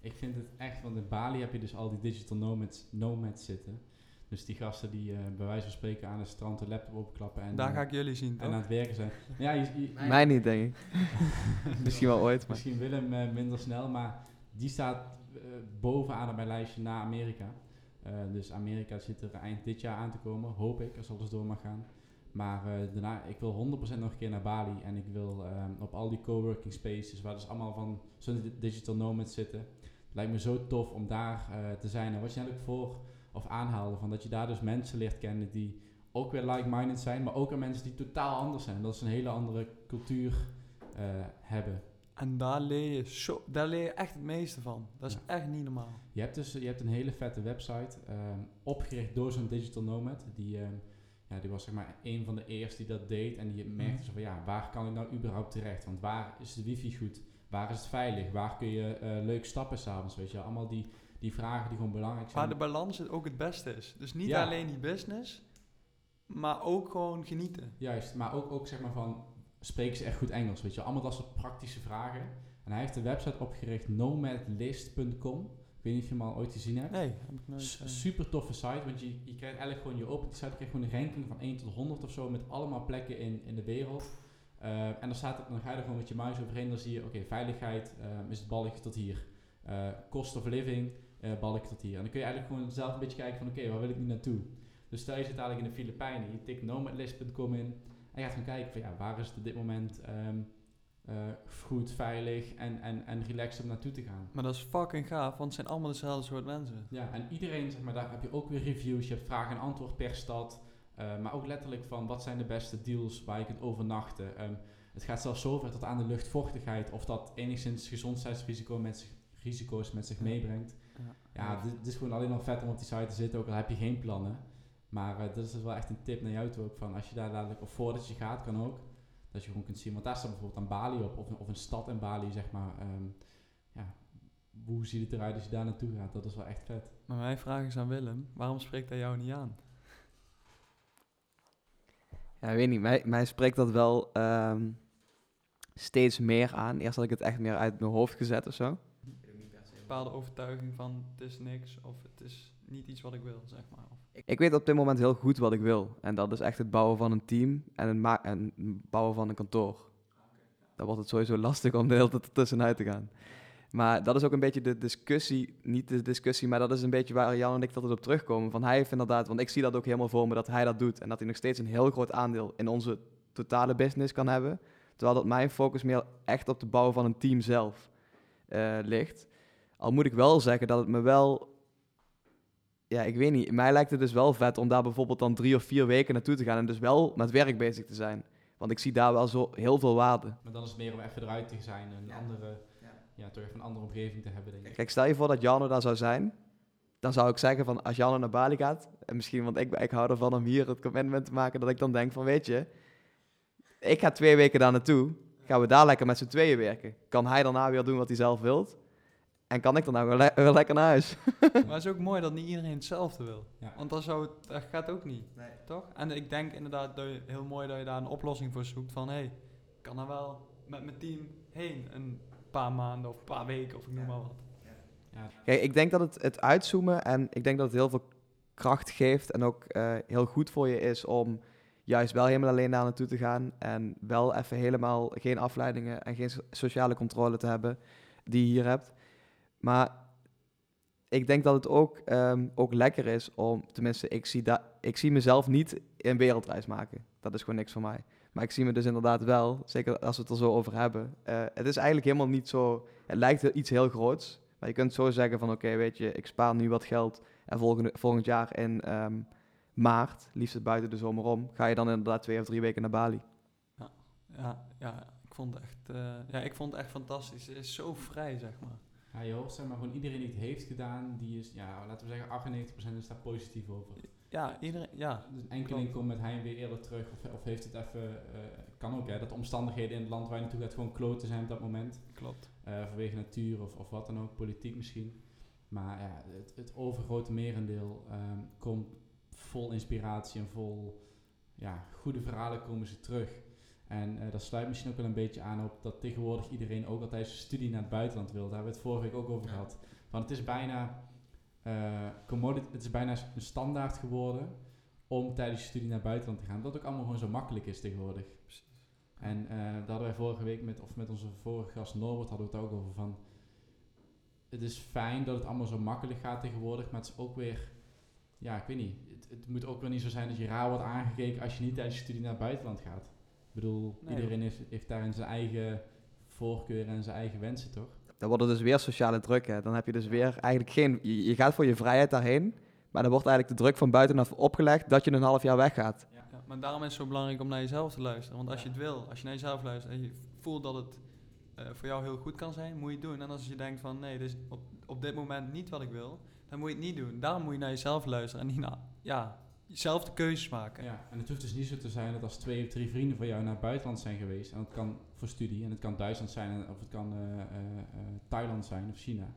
Ik vind het echt, want in Bali heb je dus al die digital nomads, nomads zitten. Dus die gasten die uh, bij wijze van spreken aan het strand de laptop opklappen. En, daar ga ik jullie zien, En aan het werken zijn. Ja, je, je, Mij niet, denk ik. Misschien wel ooit. Maar. Misschien Willem uh, minder snel, maar die staat bovenaan op mijn lijstje naar Amerika. Uh, dus Amerika zit er eind dit jaar aan te komen, hoop ik, als alles door mag gaan. Maar uh, daarna, ik wil 100% nog een keer naar Bali. En ik wil ehm, op al die coworking spaces, waar dus allemaal van zo'n digital nomads zitten. lijkt me zo tof om daar te zijn. En wat je ook voor of aanhaalde, van dat je daar dus mensen leert kennen die ook weer like-minded zijn, maar ook mensen die totaal anders zijn. Dat is een hele andere cultuur hebben. En daar leer je, zo, daar leer je echt het meeste van. Dat is echt niet normaal. Je hebt dus je hebt een hele vette website ehm, opgericht door zo'n digital nomad. Die, ehm, ja, die was zeg maar een van de eerste die dat deed. En die merkte mm. zo van ja, waar kan ik nou überhaupt terecht? Want waar is de wifi goed? Waar is het veilig? Waar kun je uh, leuk stappen s'avonds? Weet je, allemaal die, die vragen die gewoon belangrijk zijn. Waar de balans ook het beste is. Dus niet alleen die business, maar ook gewoon genieten. Juist, maar ook, ook zeg maar van spreken ze echt goed Engels? Weet je, allemaal dat soort praktische vragen. En hij heeft de website opgericht nomadlist.com. Ik weet niet of je hem al ooit gezien hebt. Nee, heb ik nooit. Uh... Super toffe site, want je, je krijgt eigenlijk gewoon, je opent die site, je krijgt gewoon een ranking van 1 tot 100 of zo met allemaal plekken in, in de wereld. Uh, en dan, staat het, dan ga je er gewoon met je muis overheen, dan zie je, oké, veiligheid uh, is het balkje tot hier. cost of living, balkje tot hier. En dan kun je eigenlijk gewoon zelf een beetje kijken van, oké, waar wil ik nu naartoe? Dus stel je zit eigenlijk in de Filipijnen, je tikt nomadlist.com in, en je gaat gaan kijken van ja, waar is het op dit moment um, uh, goed, veilig en, en, en relaxed om naartoe te gaan. Maar dat is fucking gaaf, want het zijn allemaal dezelfde soort mensen. Ja, en iedereen, zeg maar, daar heb je ook weer reviews. Je hebt vraag en antwoord per stad. Uh, maar ook letterlijk van wat zijn de beste deals waar je kunt overnachten. Um, het gaat zelfs zover tot aan de luchtvochtigheid of dat enigszins gezondheidsrisico met zich, risico's met zich meebrengt. Ja, dit, is gewoon alleen al vet om op die site te zitten, ook al heb je geen plannen. Maar uh, dat is dus wel echt een tip naar jou toe ook. Van als je daar dadelijk, of voordat je gaat, kan ook. Dat je gewoon kunt zien. Want daar staat bijvoorbeeld aan Bali op. Of, of een stad in Bali, zeg maar. Um, ja, hoe ziet het eruit als je daar naartoe gaat? Dat is wel echt vet. Maar mijn vraag is aan Willem. Waarom spreekt hij jou niet aan? Ja, ik weet niet. Mij, mij spreekt dat wel um, steeds meer aan. Eerst had ik het echt meer uit mijn hoofd gezet of zo. Een bepaalde overtuiging van het is niks of het is niet iets wat ik wil, zeg maar. Ik weet op dit moment heel goed wat ik wil. En dat is echt het bouwen van een team en het, en bouwen van een kantoor. Dan wordt het sowieso lastig om de hele tijd tussenuit te gaan. Maar dat is ook een beetje de discussie, niet de discussie, maar dat is een beetje waar Jan en ik altijd op terugkomen. Van hij heeft inderdaad, want ik zie dat ook helemaal voor me dat hij dat doet. En dat hij nog steeds een heel groot aandeel in onze totale business kan hebben. Terwijl dat mijn focus meer echt op de bouw van een team zelf uh, ligt. Al moet ik wel zeggen dat het me wel ja, ik weet niet. Mij lijkt het dus wel vet om daar bijvoorbeeld dan drie of vier weken naartoe te gaan en dus wel met werk bezig te zijn. Want ik zie daar wel zo heel veel waarde. Maar dan is het meer om even eruit te zijn en een andere, ja. ja. toch even een andere omgeving te hebben, denk ik. Kijk, stel je voor dat Janne daar zou zijn. Dan zou ik zeggen van als Janne naar Bali gaat, en misschien, want ik, ik hou ervan om hier het commitment te maken, dat ik dan denk van weet je, ik ga twee weken daar naartoe, gaan we daar lekker met z'n tweeën werken. Kan hij daarna weer doen wat hij zelf wilt? En kan ik dan nou wel, lekker naar huis? maar het is ook mooi dat niet iedereen hetzelfde wil. Want dat, zou, dat gaat ook niet. Nee. Toch? En ik denk inderdaad dat je, heel mooi dat je daar een oplossing voor zoekt. Van hé, hey, ik kan er wel met mijn team heen een paar maanden of een paar weken of ik noem maar wat. Ja. Kijk, ik denk dat het, het uitzoomen en ik denk dat het heel veel kracht geeft en ook uh, heel goed voor je is om juist wel helemaal alleen daar naartoe te gaan en wel even helemaal geen afleidingen en geen sociale controle te hebben die je hier hebt. Maar ik denk dat het ook, um, ook lekker is om, tenminste, ik zie, dat, ik zie mezelf niet in wereldreis maken. Dat is gewoon niks voor mij. Maar ik zie me dus inderdaad wel, zeker als we het er zo over hebben. Uh, het is eigenlijk helemaal niet zo, het lijkt iets heel groots. Maar je kunt zo zeggen van, oké, weet je, ik spaar nu wat geld. En volgende, volgend jaar in um, maart, liefst buiten de zomer om, ga je dan inderdaad twee of drie weken naar Bali. Ja, ja, ja ik, vond het echt, uh, ja ik vond het echt fantastisch. Het is zo vrij, zeg maar. Ja, je hoort zeg maar gewoon iedereen die het heeft gedaan, die is, ja, laten we zeggen 98% is daar positief over. Ja, iedereen, ja. Dus enkeling komt met hij weer eerder terug of, of heeft het even, uh, kan ook hè, dat omstandigheden in het land waar je naartoe gaat gewoon kloten zijn op dat moment. Klopt. Uh, vanwege natuur of, of wat dan ook, politiek misschien. Maar ja, het, het overgrote merendeel um, komt vol inspiratie en vol ja, goede verhalen komen ze terug. En uh, dat sluit misschien ook wel een beetje aan op dat tegenwoordig iedereen ook altijd zijn studie naar het buitenland wil. Daar hebben we het vorige week ook over gehad. Want het is bijna, uh, commodity, het is bijna een standaard geworden om tijdens je studie naar het buitenland te gaan. Dat ook allemaal gewoon zo makkelijk is tegenwoordig. Precies. En uh, daar hadden wij vorige week met, of met onze vorige gast Norbert hadden we het ook over van... Het is fijn dat het allemaal zo makkelijk gaat tegenwoordig, maar het is ook weer... Ja, ik weet niet het, moet ook wel niet zo zijn dat je raar wordt aangekeken als je niet tijdens je studie naar het buitenland gaat. Ik bedoel, iedereen heeft, heeft daarin zijn eigen voorkeur en zijn eigen wensen, toch? Dan wordt het dus weer sociale druk. Hè. Dan heb je dus weer eigenlijk geen... Je, gaat voor je vrijheid daarheen, maar dan wordt eigenlijk de druk van buitenaf opgelegd dat je een half jaar weggaat. Ja, ja, maar daarom is het zo belangrijk om naar jezelf te luisteren. Want als je het wil, als je naar jezelf luistert en je voelt dat het uh, voor jou heel goed kan zijn, moet je het doen. En als je denkt van nee, dit is op, op dit moment niet wat ik wil, dan moet je het niet doen. Daarom moet je naar jezelf luisteren en niet naar, ja, zelf de keuzes maken. Ja, en het hoeft dus niet zo te zijn dat als twee of drie vrienden van jou naar het buitenland zijn geweest, en het kan voor studie, en het kan Duitsland zijn, of het kan uh, uh, Thailand zijn of China,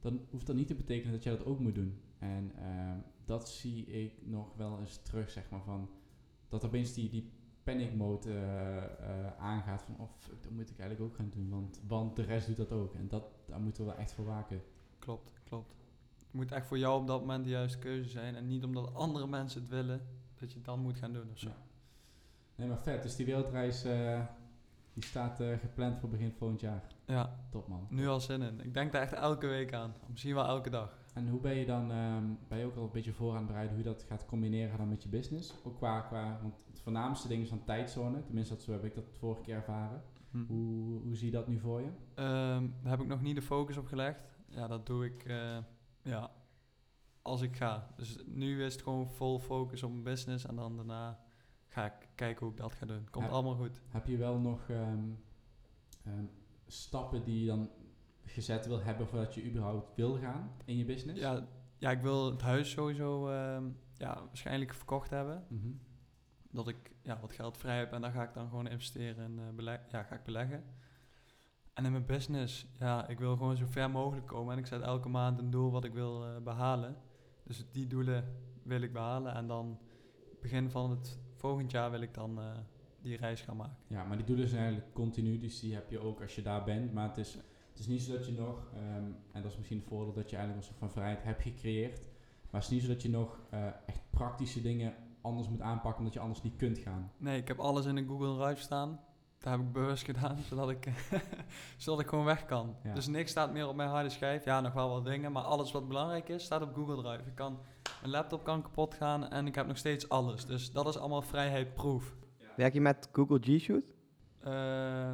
dan hoeft dat niet te betekenen dat jij dat ook moet doen. En ehm, dat zie ik nog wel eens terug, zeg maar, van dat opeens die, die panic mode aangaat van, oh fuck, dat moet ik eigenlijk ook gaan doen, want, want de rest doet dat ook. En dat, daar moeten we wel echt voor waken. Klopt, klopt. Het moet echt voor jou op dat moment de juiste keuze zijn. En niet omdat andere mensen het willen, dat je het dan moet gaan doen of zo. Nee, maar vet. Dus die wereldreis uh, die staat uh, gepland voor begin volgend jaar. Ja. Top man. Nu al zin in. Ik denk daar echt elke week aan. Misschien wel elke dag. En hoe ben je dan, um, ben je ook al een beetje voor aan het bereiden hoe je dat gaat combineren dan met je business? Ook qua, qua want het voornaamste ding is van tijdzone. Tenminste, dat, zo heb ik dat vorige keer ervaren. Hm. Hoe, hoe zie je dat nu voor je? Um, daar heb ik nog niet de focus op gelegd. Ja, dat doe ik... Uh, ja, als ik ga. Dus nu is het gewoon vol focus op mijn business en dan daarna ga ik kijken hoe ik dat ga doen. Komt allemaal goed. Heb je wel nog um, um, stappen die je dan gezet wil hebben voordat je überhaupt wil gaan in je business? Ja, ja ik wil het huis sowieso um, ja, waarschijnlijk verkocht hebben. Mm -hmm. Dat ik ja, wat geld vrij heb en daar ga ik dan gewoon investeren en uh, ja, ga ik beleggen. En in mijn business, ja, ik wil gewoon zo ver mogelijk komen. En ik zet elke maand een doel wat ik wil uh, behalen. Dus die doelen wil ik behalen. En dan begin van het volgend jaar wil ik dan uh, die reis gaan maken. Ja, maar die doelen zijn eigenlijk continu. Dus die heb je ook als je daar bent. Maar het is, het is niet zo dat je nog, um, en dat is misschien het voordeel dat je eigenlijk een soort van vrijheid hebt gecreëerd. Maar het is niet zo dat je nog uh, echt praktische dingen anders moet aanpakken omdat je anders niet kunt gaan. Nee, ik heb alles in een Google Drive staan. Dat heb ik bewust gedaan, zodat ik, zodat ik gewoon weg kan. Dus niks staat meer op mijn harde schijf. Ja, nog wel wat dingen, maar alles wat belangrijk is, staat op Google Drive. Ik kan, mijn laptop kan kapot gaan en ik heb nog steeds alles. Dus dat is allemaal vrijheidproof. Ja. Werk je met Google G Shoot? Uh,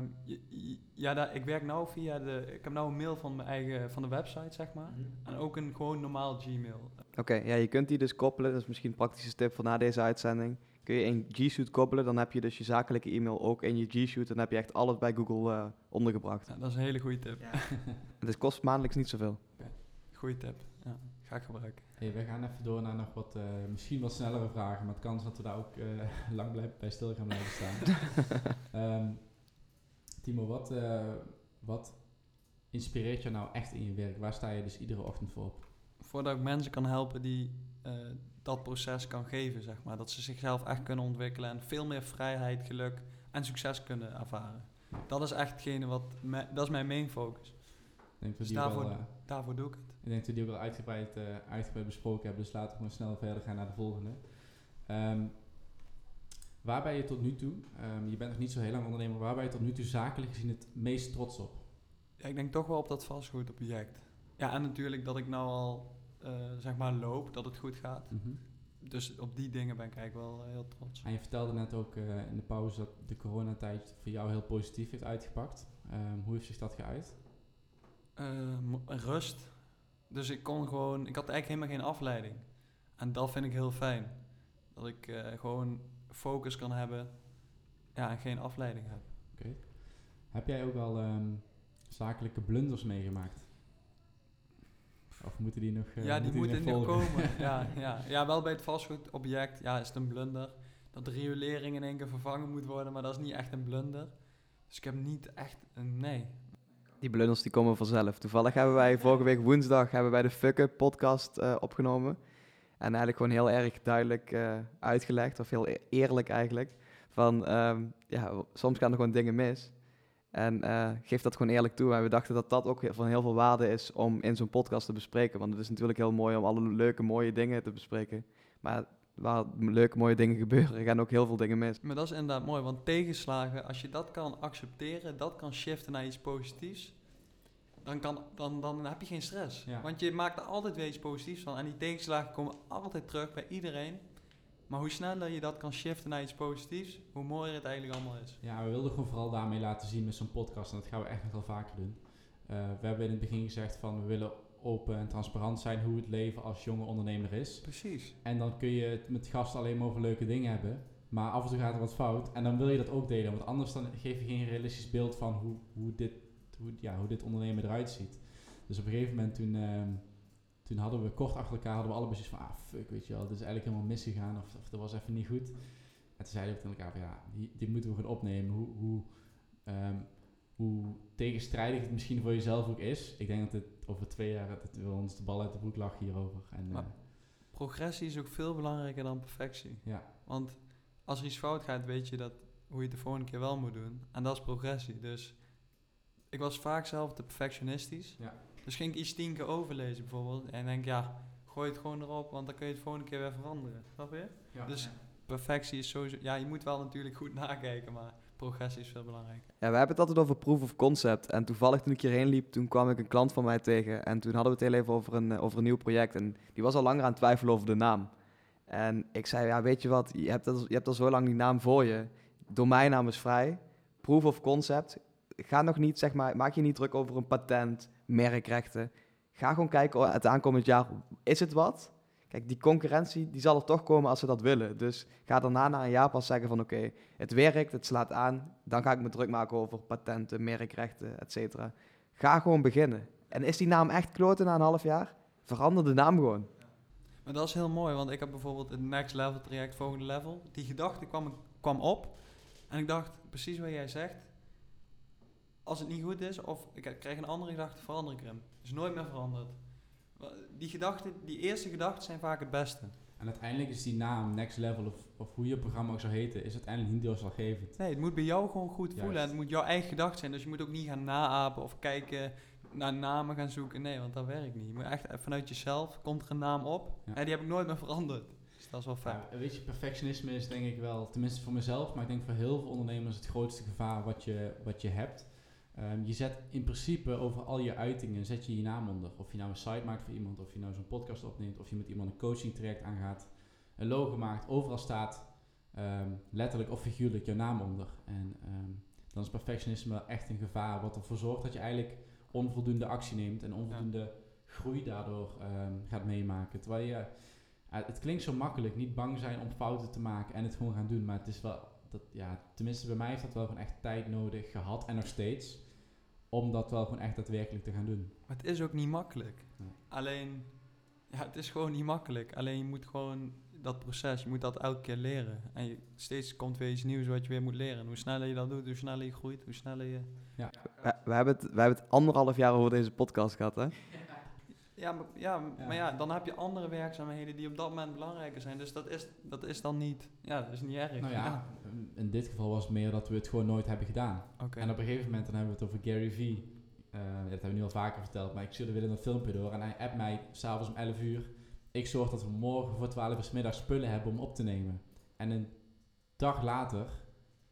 ja, ik werk nou via de. Ik heb nou een mail van mijn eigen van de website, zeg maar. Mhm. En ook een gewoon normaal Gmail. Oké, ja, je kunt die dus koppelen. Dat is misschien een praktische tip voor na deze uitzending kun je in G Suite koppelen. Dan heb je dus je zakelijke e-mail ook in je G Suite. Dan heb je echt alles bij Google uh, ondergebracht. Ja, dat is een hele goede tip. Ja. het kost maandelijks niet zoveel. Okay. Goeie tip. Ja, ga ik gebruiken. Hey, we gaan even door naar nog wat, uh, misschien wat snellere vragen. Maar het kan dat we daar ook uh, lang blijven, bij stil gaan blijven staan. um, Timo, wat, wat inspireert je nou echt in je werk? Waar sta je dus iedere ochtend voor op? Voordat ik mensen kan helpen die dat proces kan geven, zeg maar. Dat ze zichzelf echt kunnen ontwikkelen en veel meer vrijheid, geluk en succes kunnen ervaren. Dat is echt hetgene wat, dat is mijn main focus. Denk dus daarvoor, wel, uh, daarvoor doe ik het. Ik denk dat we die ook al uitgebreid, uh, uitgebreid besproken hebben, dus laten we gewoon snel verder gaan naar de volgende. Um, waar ben je tot nu toe, um, je bent nog niet zo heel lang ondernemer, waar ben je tot nu toe zakelijk gezien het meest trots op? Ja, ik denk toch wel op dat vastgoedobject. Ja, en natuurlijk dat ik nou al zeg maar loop, dat het goed gaat. Mm -hmm. Dus op die dingen ben ik eigenlijk wel uh, heel trots. En je vertelde net ook uh, in de pauze dat de coronatijd voor jou heel positief heeft uitgepakt. Um, hoe heeft zich dat geuit? rust. Dus ik kon gewoon, ik had eigenlijk helemaal geen afleiding. En dat vind ik heel fijn. Dat ik gewoon focus kan hebben ja, en geen afleiding heb. Oké. Heb jij ook al um, zakelijke blunders meegemaakt? Of moeten die nog uh, Ja, die moeten, moeten nog komen. ja, ja. ja, wel bij het vastgoedobject ja, is het een blunder. Dat de riolering in één keer vervangen moet worden, maar dat is niet echt een blunder. Dus ik heb niet echt een nee. Die blunders die komen vanzelf. Toevallig hebben wij vorige week woensdag hebben wij de Fuck Up podcast uh, opgenomen. En eigenlijk gewoon heel erg duidelijk uh, uitgelegd, of heel e-, eerlijk eigenlijk. Van um, ja, soms gaan er gewoon dingen mis. En uh, geef dat gewoon eerlijk toe. En we dachten dat dat ook van heel veel waarde is om in zo'n podcast te bespreken. Want het is natuurlijk heel mooi om alle leuke, mooie dingen te bespreken. Maar waar leuke, mooie dingen gebeuren, gaan ook heel veel dingen mis. Maar dat is inderdaad mooi, want tegenslagen, als je dat kan accepteren, dat kan shiften naar iets positiefs, dan, kan, dan, dan heb je geen stress. Want je maakt er altijd weer iets positiefs van. En die tegenslagen komen altijd terug bij iedereen. Maar hoe sneller je dat kan shiften naar iets positiefs, hoe mooier het eigenlijk allemaal is. Ja, we wilden gewoon vooral daarmee laten zien met zo'n podcast. En dat gaan we echt nog wel vaker doen. Uh, we hebben in het begin gezegd van we willen open en transparant zijn hoe het leven als jonge ondernemer is. Precies. En dan kun je het met gasten alleen maar over leuke dingen hebben. Maar af en toe gaat er wat fout. En dan wil je dat ook delen. Want anders dan geef je geen realistisch beeld van hoe, hoe, dit, hoe, ja, hoe dit ondernemen eruit ziet. Dus op een gegeven moment toen, uh, toen hadden we kort achter elkaar hadden we allebei zoiets van ah fuck weet je wel, dit is eigenlijk helemaal misgegaan of, of dat was even niet goed. En toen zeiden we tegen elkaar van ja, die, die moeten we gaan opnemen. Hoe, hoe, um, hoe tegenstrijdig het misschien voor jezelf ook is. Ik denk dat het over twee jaar dat we ons de bal uit de broek lachen hierover. En, maar, uh, progressie is ook veel belangrijker dan perfectie. Ja. Want als er iets fout gaat, weet je dat hoe je het de volgende keer wel moet doen. En dat is progressie. Dus ik was vaak zelf te perfectionistisch. Ja. Dus ging ik iets tien keer overlezen bijvoorbeeld. En denk, ja, gooi het gewoon erop, want dan kun je het volgende keer weer veranderen. Snap je? Ja, dus perfectie is sowieso... Ja, je moet wel natuurlijk goed nakijken, maar progressie is veel belangrijker. Ja, we hebben het altijd over proof of concept. En toevallig toen ik hierheen liep, toen kwam ik een klant van mij tegen. En toen hadden we het heel even over een, eh, over een nieuw project. En die was al langer aan het twijfelen over de naam. En ik zei, ja, weet je wat, je hebt, al, je hebt al zo lang die naam voor je. Domeinnaam is vrij. Proof of concept. Ga nog niet, zeg maar, maak je niet druk over een patent, merkrechten. Ga gewoon kijken, het aankomend jaar, is het wat? Kijk, die concurrentie die zal er toch komen als ze dat willen. Dus ga daarna na een jaar pas zeggen van oké, het werkt, het slaat aan. Dan ga ik me druk maken over patenten, merkrechten, et. Ga gewoon beginnen. En is die naam echt kloten na een half jaar? Verander de naam gewoon. Maar dat is heel mooi, want ik heb bijvoorbeeld het next level traject, volgende level. Die gedachte kwam, kwam op en ik dacht, precies wat jij zegt. Als het niet goed is, of ik krijg een andere gedachte, verander ik hem. Is nooit meer veranderd. Die gedachten, die eerste gedachten zijn vaak het beste. En uiteindelijk is die naam, next level, of, of hoe je programma ook zou heten, is uiteindelijk niet doorslaggevend. Nee, het moet bij jou gewoon goed voelen. En het moet jouw eigen gedachte zijn. Dus je moet ook niet gaan naapen of kijken naar namen gaan zoeken. Nee, want dat werkt niet. Je moet echt vanuit jezelf, komt er een naam op. En die heb ik nooit meer veranderd. Dus dat is wel fijn. Ja, weet je, perfectionisme is denk ik wel, tenminste voor mezelf, maar ik denk voor heel veel ondernemers het grootste gevaar wat je, wat je hebt. Um, je zet in principe over al je uitingen, zet je je naam onder. Of je nou een site maakt voor iemand, of je nou zo'n podcast opneemt, of je met iemand een coaching traject aangaat, een logo maakt, overal staat um, letterlijk of figuurlijk jouw naam onder. En um, dan is perfectionisme echt een gevaar wat ervoor zorgt dat je eigenlijk onvoldoende actie neemt en onvoldoende groei daardoor gaat meemaken. Terwijl je, uh, het klinkt zo makkelijk, niet bang zijn om fouten te maken en het gewoon gaan doen, maar het is wel, dat, ja, tenminste bij mij heeft dat wel gewoon echt tijd nodig gehad en nog steeds, om dat wel gewoon echt daadwerkelijk te gaan doen. Maar het is ook niet makkelijk. Nee. Alleen, ja, het is gewoon niet makkelijk. Alleen je moet gewoon dat proces, je moet dat elke keer leren. En je, steeds komt weer iets nieuws wat je weer moet leren. En hoe sneller je dat doet, hoe sneller je groeit, hoe sneller je... Ja. We, we, hebben, het, we hebben het anderhalf jaar over deze podcast gehad, hè? Ja, maar, ja, maar ja, dan heb je andere werkzaamheden die op dat moment belangrijker zijn. Dus dat is, dat is dan niet, ja, dat is niet erg. Nou ja, in dit geval was het meer dat we het gewoon nooit hebben gedaan. Okay. En op een gegeven moment dan hebben we het over Gary Vee. Uh, dat hebben we nu al vaker verteld, maar ik stuurde weer een filmpje door en hij appt mij s'avonds om 11 uur ik zorg dat we morgen voor 12 uur middag spullen hebben om op te nemen. En een dag later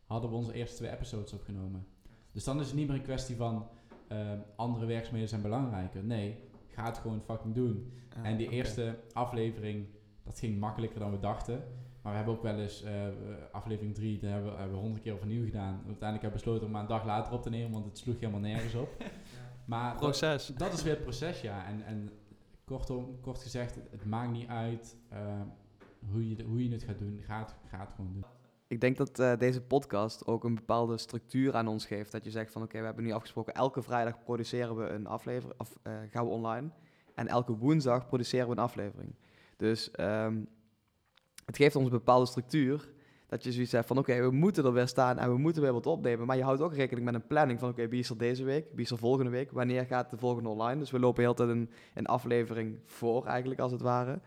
hadden we onze eerste twee episodes opgenomen. Dus dan is het niet meer een kwestie van uh, andere werkzaamheden zijn belangrijker. Nee, ga het gewoon fucking doen. Ah, en die eerste aflevering, dat ging makkelijker dan we dachten. Maar we hebben ook wel eens uh, aflevering 3, daar hebben we, hebben we honderd keer overnieuw gedaan. Uiteindelijk hebben we besloten om maar een dag later op te nemen, want het sloeg helemaal nergens op. Maar proces. Dat, dat, is weer het proces, ja. En, en kortom, kort gezegd, het, maakt niet uit uh, hoe, je, hoe je het gaat doen. Ga het, ga het gewoon doen. Ik denk dat uh, deze podcast ook een bepaalde structuur aan ons geeft. Dat je zegt van oké, we hebben nu afgesproken, elke vrijdag produceren we een aflevering, of uh, gaan we online. En elke woensdag produceren we een aflevering. Dus um, het geeft ons een bepaalde structuur. Dat je zoiets hebt van, oké, we moeten er weer staan en we moeten weer wat opnemen. Maar je houdt ook rekening met een planning van, oké, wie is er deze week? Wie is er volgende week? Wanneer gaat de volgende online? Dus we lopen heel tijd een, een aflevering voor, eigenlijk, als het ware.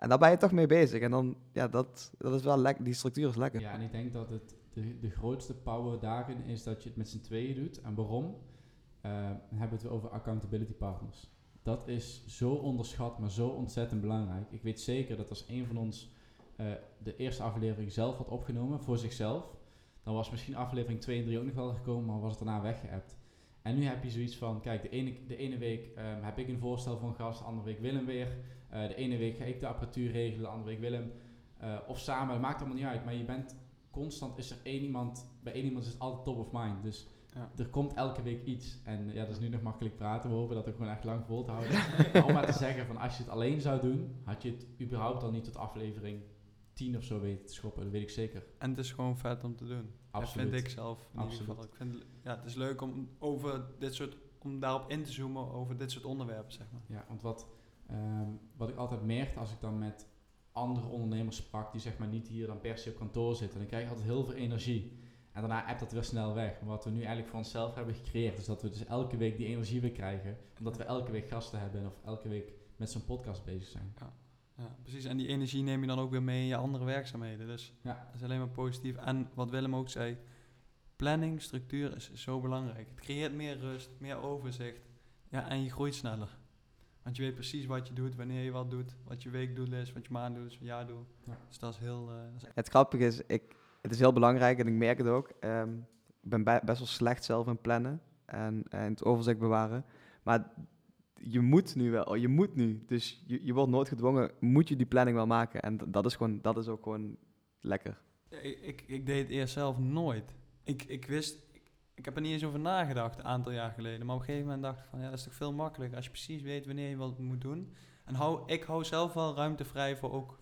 En daar ben je toch mee bezig. En dan, ja, dat, dat is wel lekker. Die structuur is lekker. Ja, en ik denk dat het de, de grootste power daarin is dat je het met z'n tweeën doet. En waarom? Uh, hebben we het over accountability partners. Dat is zo onderschat, maar zo ontzettend belangrijk. Ik weet zeker dat als een van ons uh, de eerste aflevering zelf had opgenomen voor zichzelf, dan was misschien aflevering 2 en 3 ook nog wel gekomen, maar was het daarna weggeëpt. En nu heb je zoiets van, kijk, de ene, de ene week ehm, heb ik een voorstel voor een gast, de andere week Willem weer. Uh, de ene week ga ik de apparatuur regelen, de andere week Willem. Uh, of samen, dat maakt allemaal niet uit. Maar je bent constant, is er één iemand, bij één iemand is het altijd top of mind. Dus ja. er komt elke week iets. En ja, dat is nu nog makkelijk praten. We hopen dat ook gewoon echt lang vol te houden. om maar te zeggen van, als je het alleen zou doen, had je het überhaupt al niet tot aflevering 10 of zo weten te schoppen. Dat weet ik zeker. En het is gewoon vet om te doen. Absoluut. Dat vind ik zelf in Absoluut. ieder geval. Ik vind, ja, het is leuk om over dit soort, om daarop in te zoomen over dit soort onderwerpen, zeg maar. Ja, want wat, um, wat ik altijd merkte als ik dan met andere ondernemers sprak, die zeg maar niet hier dan per se op kantoor zitten, dan krijg je altijd heel veel energie. En daarna appt dat weer snel weg. Maar wat we nu eigenlijk voor onszelf hebben gecreëerd, is dat we dus elke week die energie weer krijgen. Omdat we elke week gasten hebben of elke week met zo'n podcast bezig zijn. Ja. Ja, precies. En die energie neem je dan ook weer mee in je andere werkzaamheden. Dus ja. dat is alleen maar positief. En wat Willem ook zei, planning, structuur is zo belangrijk. Het creëert meer rust, meer overzicht. Ja, en je groeit sneller. Want je weet precies wat je doet, wanneer je wat doet, wat je weekdoel is, wat je maanddoel is, wat je jaardoel. Ja. Dus dat is heel... Uh, dat is het grappige is, ik, het is heel belangrijk en ik merk het ook. Um, ik ben best wel slecht zelf in plannen en, en het overzicht bewaren. Maar je moet nu wel, je moet nu. Dus je, je wordt nooit gedwongen, moet je die planning wel maken. En dat is, gewoon, dat is ook gewoon lekker. Ik, ik, ik deed het eerst zelf nooit. Ik, ik wist, ik, heb er niet eens over nagedacht een aantal jaar geleden. Maar op een gegeven moment dacht ik van, ja, dat is toch veel makkelijker als je precies weet wanneer je wat moet doen. En hou, ik hou zelf wel ruimte vrij voor ook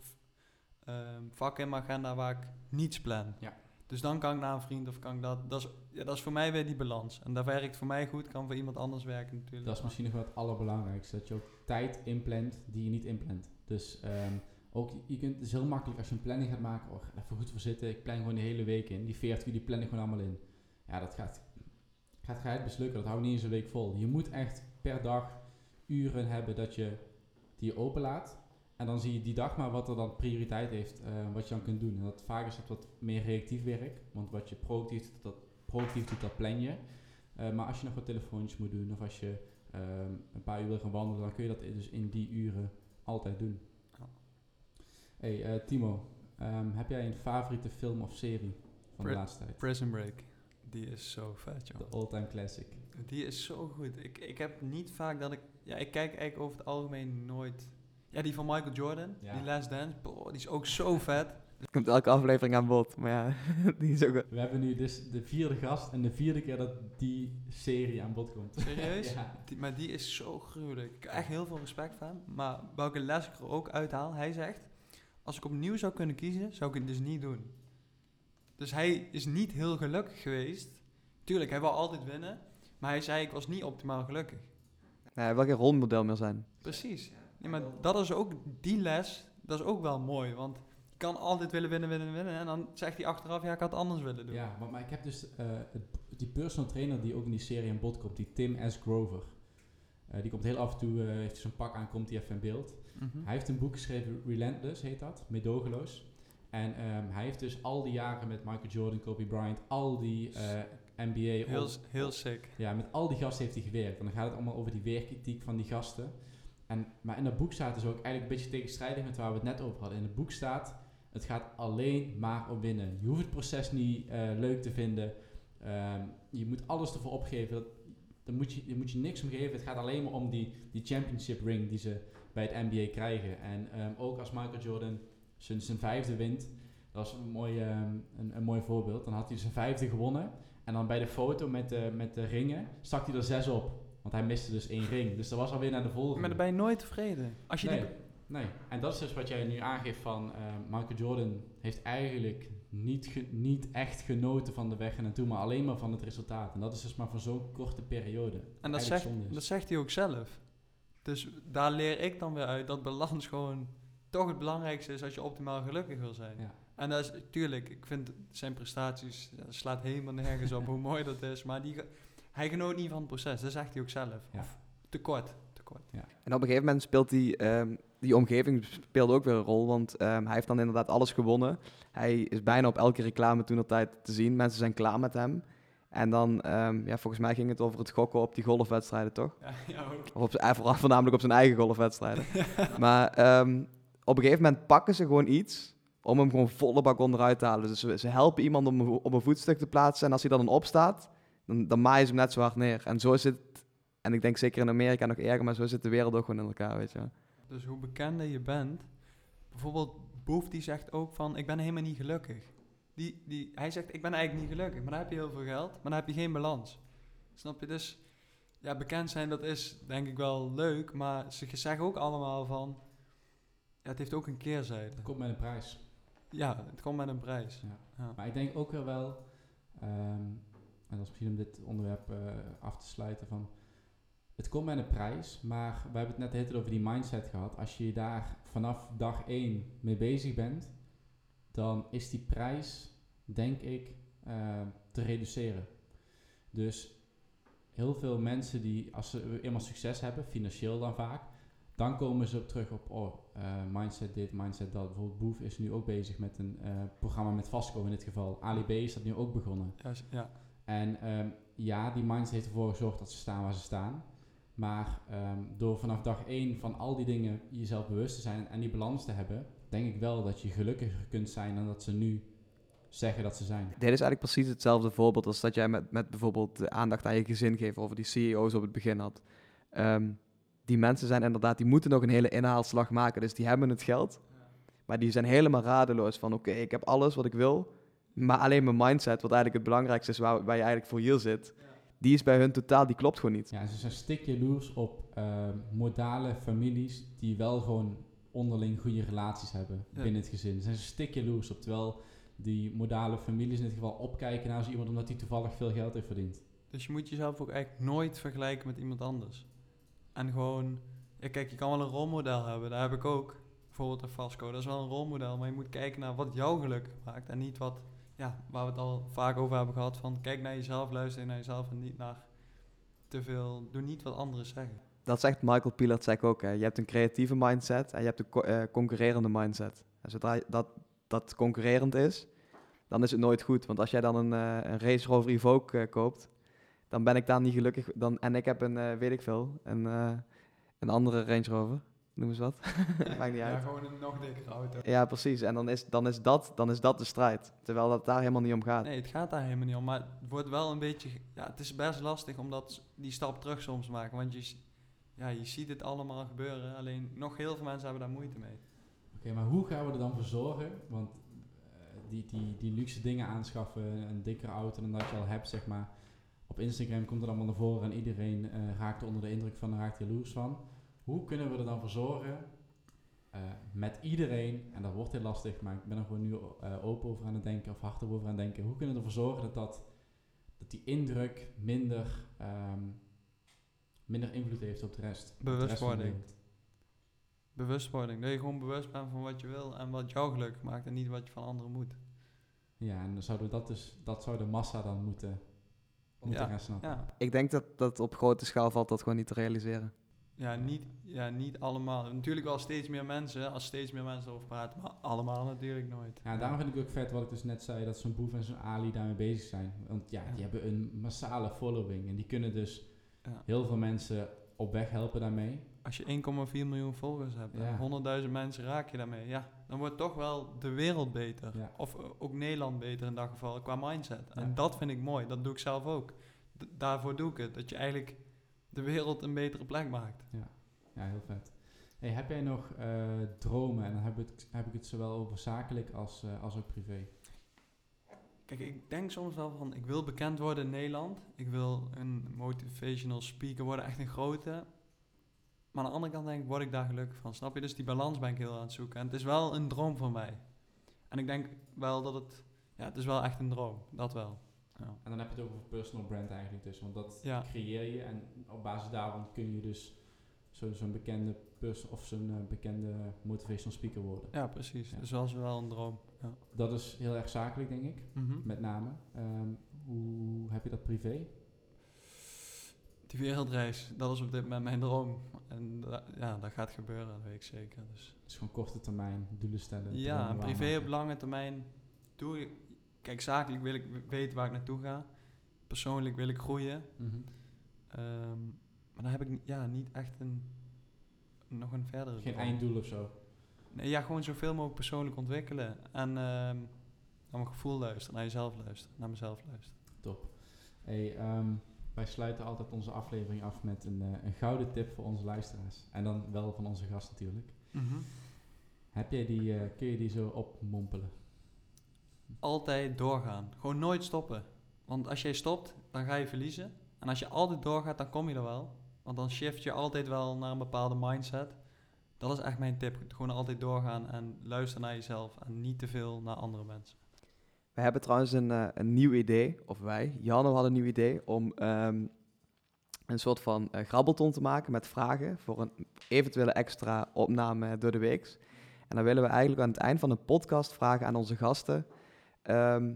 uh, vakken in mijn agenda waar ik niets plan. Ja. Dus dan kan ik naar een vriend of kan ik dat. Dat is, ja, dat is voor mij weer die balans. En dat werkt voor mij goed, kan voor iemand anders werken natuurlijk. Dat is misschien nog wel het allerbelangrijkste. Dat je ook tijd inplant die je niet inplant. Dus um, ook, je kunt, het is heel makkelijk als je een planning gaat maken. Oh, even goed voor zitten. Ik plan gewoon de hele week in. Die 40 uur die plan ik gewoon allemaal in. Ja, dat gaat, gaat geheid mislukken. Dat houdt niet eens een week vol. Je moet echt per dag uren hebben dat je die openlaat. En dan zie je die dag maar wat er dan prioriteit heeft, uh, wat je dan kunt doen. En dat vaak is het wat meer reactief werk. Want wat je proactief doet, dat, proactief doet, dat plan je. Uh, maar als je nog wat telefoontjes moet doen of als je um, een paar uur wil gaan wandelen, dan kun je dat dus in die uren altijd doen. Hey uh, Timo, um, heb jij een favoriete film of serie van de laatste tijd? Prison Break. Die is zo vet, joh. De all-time classic. Die is zo goed. Ik, ik heb niet vaak dat ik... Ja, ik kijk eigenlijk over het algemeen nooit ja, die van Michael Jordan, die Last Dance, die is ook zo vet. Komt elke aflevering aan bod, maar ja, die is ook goed. We hebben nu dus de vierde gast en de vierde keer dat die serie aan bod komt. Serieus? ja. maar die is zo gruwelijk. Ik heb echt heel veel respect van Maar welke les ik er ook uithaal, hij zegt... Als ik opnieuw zou kunnen kiezen, zou ik het dus niet doen. Dus hij is niet heel gelukkig geweest. Tuurlijk, hij wil altijd winnen. Maar hij zei, ik was niet optimaal gelukkig. Nee, hij wil geen rolmodel meer zijn. Precies. Nee, maar dat is ook, die les, dat is ook wel mooi. Want je kan altijd willen winnen, winnen, winnen. En dan zegt hij achteraf, ja, ik had het anders willen doen. Ja, maar, maar ik heb dus uh, die personal trainer die ook in die serie aan bod komt, die Tim S. Grover. Uh, die komt heel af en toe, uh, heeft zo'n pak aan, komt hij even in beeld. Mm -hmm. Hij heeft een boek geschreven, Relentless heet dat, medogeloos. En um, hij heeft dus al die jaren met Michael Jordan, Kobe Bryant, al die NBA... Heel, heel sick. Ja, met al die gasten heeft hij gewerkt. En dan gaat het allemaal over die werkkritiek van die gasten. En, maar in dat boek staat dus ook eigenlijk een beetje tegenstrijdig met waar we het net over hadden. In het boek staat, het gaat alleen maar om winnen. Je hoeft het proces niet uh, leuk te vinden. Um, je moet alles ervoor opgeven. Dat, daar moet je, daar moet je niks om geven. Het gaat alleen maar om die, die championship ring die ze bij het NBA krijgen. En um, ook als Michael Jordan zijn, zijn vijfde wint, dat is een mooi, um, een, een mooi voorbeeld. Dan had hij zijn vijfde gewonnen. En dan bij de foto met de, met de ringen stak hij er zes op. Want hij miste dus één ring. Dus dat was alweer naar de volgende. Maar dan ben je nooit tevreden. Als je nee, nee. En dat is dus wat jij nu aangeeft van uh, Michael Jordan heeft eigenlijk niet, niet echt genoten van de weg en naartoe, maar alleen maar van het resultaat. En dat is dus maar voor zo'n korte periode. En dat zegt, dat zegt hij ook zelf. Dus daar leer ik dan weer uit dat balans gewoon toch het belangrijkste is als je optimaal gelukkig wil zijn. Ja. En dat is natuurlijk, ik vind zijn prestaties, dat slaat helemaal nergens op hoe mooi dat is. Maar die, hij genoot niet van het proces, dat zegt hij ook zelf. Ja. Of te kort. Te kort. Ja. En op een gegeven moment speelt die, um, die omgeving speelt ook weer een rol, want um, hij heeft dan inderdaad alles gewonnen. Hij is bijna op elke reclame toen tijd te zien. Mensen zijn klaar met hem. En dan, um, ja, volgens mij ging het over het gokken op die golfwedstrijden, toch? Ja, ja ook. Of op, eh, vooral, voornamelijk op zijn eigen golfwedstrijden. maar op een gegeven moment pakken ze gewoon iets om hem gewoon volle bak onderuit te halen. Dus ze, ze helpen iemand om, om een voetstuk te plaatsen. En als hij dan opstaat, dan, dan maaien ze hem net zo hard neer. En zo zit, en ik denk zeker in Amerika nog erger, maar zo zit de wereld ook gewoon in elkaar, weet je Dus hoe bekender je bent, bijvoorbeeld Boef die zegt ook van, ik ben helemaal niet gelukkig. Die, die, hij zegt, ik ben eigenlijk niet gelukkig, maar dan heb je heel veel geld, maar dan heb je geen balans. Snap je? Dus ja, bekend zijn, dat is denk ik wel leuk, maar ze zeggen ook allemaal van, ja, het heeft ook een keerzijde. Het komt met een prijs. Ja, het komt met een prijs. Ja. ja. Maar ik denk ook wel um, en dat is misschien om dit onderwerp uh, af te sluiten, van het komt met een prijs, maar we hebben het net heel over die mindset gehad. Als je daar vanaf dag 1 mee bezig bent, dan is die prijs, denk ik, uh, te reduceren. Dus heel veel mensen die, als ze eenmaal succes hebben, financieel dan vaak, dan komen ze op terug op, oh, uh, mindset dit, mindset dat. Bijvoorbeeld Boef is nu ook bezig met een uh, programma met Vasco in dit geval. Ali B is dat nu ook begonnen. Ja. ja. En um, ja, die mindset heeft ervoor gezorgd dat ze staan waar ze staan. Maar um, door vanaf dag één van al die dingen jezelf bewust te zijn en die balans te hebben, denk ik wel dat je gelukkiger kunt zijn dan dat ze nu zeggen dat ze zijn. Dit is eigenlijk precies hetzelfde voorbeeld als dat jij met, met bijvoorbeeld de aandacht aan je gezin geeft over die CEO's op het begin had. Um, die mensen zijn inderdaad, die moeten nog een hele inhaalslag maken. Dus die hebben het geld, maar die zijn helemaal radeloos van oké, ik heb alles wat ik wil, maar alleen mijn mindset, wat eigenlijk het belangrijkste is waar, waar je eigenlijk voor hier zit, die is bij hun totaal, die klopt gewoon niet. Ja, ze zijn stik jaloers op uh, modale families die wel gewoon onderling goede relaties hebben binnen het gezin. Ze zijn stik jaloers op, terwijl die modale families in dit geval opkijken naar zo iemand omdat hij toevallig veel geld heeft verdiend. Dus je moet jezelf ook eigenlijk nooit vergelijken met iemand anders. En gewoon, ja, kijk, je kan wel een rolmodel hebben, daar heb ik ook. Bijvoorbeeld een Fasco, dat is wel een rolmodel, maar je moet kijken naar wat jou gelukkig maakt en niet wat, ja, waar we het al vaak over hebben gehad, van kijk naar jezelf, luister naar jezelf en niet naar te veel, doe niet wat anderen zeggen. Dat zegt Michael Pilarczyk ook, hè. je hebt een creatieve mindset en je hebt een uh, concurrerende mindset. En zodra dat, dat concurrerend is, dan is het nooit goed. Want als jij dan een, uh, een Race Rover Evoque uh, koopt, dan ben ik daar niet gelukkig. Dan, en ik heb een, uh, weet ik veel, een, uh, een andere Range Rover. Noem eens wat. Maakt niet uit. Ja, gewoon een nog dikkere auto. Ja, precies. En dan is, dan, is dat, dan is dat de strijd. Terwijl dat daar helemaal niet om gaat. Nee, het gaat daar helemaal niet om. Maar het wordt wel een beetje... Ja, het is best lastig om dat, die stap terug soms te maken. Want je, ja, je ziet het allemaal gebeuren. Alleen nog heel veel mensen hebben daar moeite mee. Oké, maar hoe gaan we er dan voor zorgen? Want uh, die, die, die luxe dingen aanschaffen, een dikkere auto dan dat je al hebt, zeg maar op Instagram komt het allemaal naar voren en iedereen uh, raakt onder de indruk van, raakt jaloers van. Hoe kunnen we er dan voor zorgen uh, met iedereen, en dat wordt heel lastig, maar ik ben er gewoon nu uh, open over aan het denken of hard over aan het denken. Hoe kunnen we ervoor zorgen dat, dat, dat die indruk minder, um, minder invloed heeft op de rest? Bewustwording. Bewustwording. Dat je gewoon bewust bent van wat je wil en wat jou gelukkig maakt en niet wat je van anderen moet. Ja, en dan zouden we dat dus, dat zou de massa dan moeten ja. Ja. Ik denk dat, dat op grote schaal valt dat gewoon niet te realiseren. Ja, niet, ja, niet allemaal. Natuurlijk wel steeds meer mensen, als steeds meer mensen erover praten, maar allemaal natuurlijk nooit. Ja, daarom vind ik ook vet wat ik dus net zei, dat zo'n Boef en zo'n Ali daarmee bezig zijn. Want ja, die hebben een massale following en die kunnen dus heel veel mensen op weg helpen daarmee. Als je 1,4 miljoen volgers hebt en 100.000 mensen raak je daarmee, ja, dan wordt toch wel de wereld beter. Of eh, ook Nederland beter in dat geval, qua mindset. En dat vind ik mooi, dat doe ik zelf ook. daarvoor doe ik het, dat je eigenlijk de wereld een betere plek maakt. Ja, ja heel vet. Hey, heb jij nog uh, dromen? En dan heb ik, het, heb ik het zowel over zakelijk als, uh, als ook privé. Kijk, ik denk soms wel van, ik wil bekend worden in Nederland. Ik wil een motivational speaker worden, echt een grote. Maar aan de andere kant denk ik, word ik daar gelukkig van. Snap je? Dus die balans ben ik heel aan het zoeken. En het is wel een droom van mij. En ik denk wel dat het, ja, het is wel echt een droom. Dat wel. Ja. En dan heb je het over personal brand eigenlijk dus. Want dat creëer je en op basis daarvan kun je dus zo'n zo bekende person of zo'n uh, bekende motivational speaker worden. Ja, precies. Ja. Dus dat is wel een droom. Ja. Dat is heel erg zakelijk, denk ik. Mm -hmm. Met name. Um, hoe heb je dat privé? Die wereldreis, dat is op dit moment mijn droom. En ja, dat gaat gebeuren, dat weet ik zeker. Dus. Het is gewoon korte termijn, doelen stellen. Ja, privé op lange termijn doe ik... Kijk, zakelijk wil ik weten waar ik naartoe ga. Persoonlijk wil ik groeien. Mm -hmm. um, maar dan heb ik ja, niet echt een, nog een verdere Geen einddoel of zo? Nee, ja, gewoon zoveel mogelijk persoonlijk ontwikkelen. En um, naar mijn gevoel luisteren, naar jezelf luisteren, naar mezelf luisteren. Top. Hey, ehm, wij sluiten altijd onze aflevering af met een, uh, een gouden tip voor onze luisteraars. En dan wel van onze gast natuurlijk. Mm Heb jij die, uh, kun je die zo opmompelen? Altijd doorgaan. Gewoon nooit stoppen. Want als jij stopt, dan ga je verliezen. En als je altijd doorgaat, dan kom je er wel. Want dan shift je altijd wel naar een bepaalde mindset. Dat is echt mijn tip. Gewoon altijd doorgaan en luisteren naar jezelf en niet te veel naar andere mensen. We hebben trouwens een, uh, een nieuw idee, of wij, Janne had een nieuw idee om ehm, een soort van uh, grabbelton te maken met vragen voor een eventuele extra opname door de week. En dan willen we eigenlijk aan het eind van de podcast vragen aan onze gasten ehm,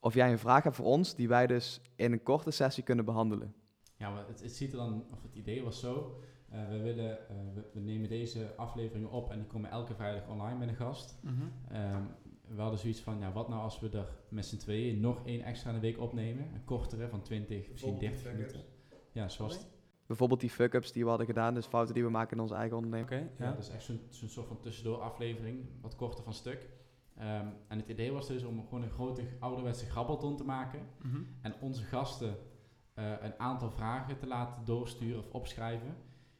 of jij een vraag hebt voor ons die wij dus in een korte sessie kunnen behandelen. Ja, maar het, het ziet er dan, of het idee was zo, uh, we, willen, uh, we, we, nemen deze afleveringen op en die komen elke vrijdag online met een gast. Mm -hmm. We hadden zoiets van, ja, wat nou als we er met z'n tweeën nog één extra in de week opnemen? Een kortere van 20, misschien 30 minuten. Ja, zoals... Bijvoorbeeld die fuck-ups die we hadden gedaan, dus fouten die we maken in onze eigen onderneming. Oké, okay, ja. ja. dus echt zo'n zo soort van tussendoor aflevering, wat korter van stuk. Um, en het idee was dus om gewoon een grote ouderwetse grabbelton te maken. Mm -hmm. En onze gasten uh, een aantal vragen te laten doorsturen of opschrijven.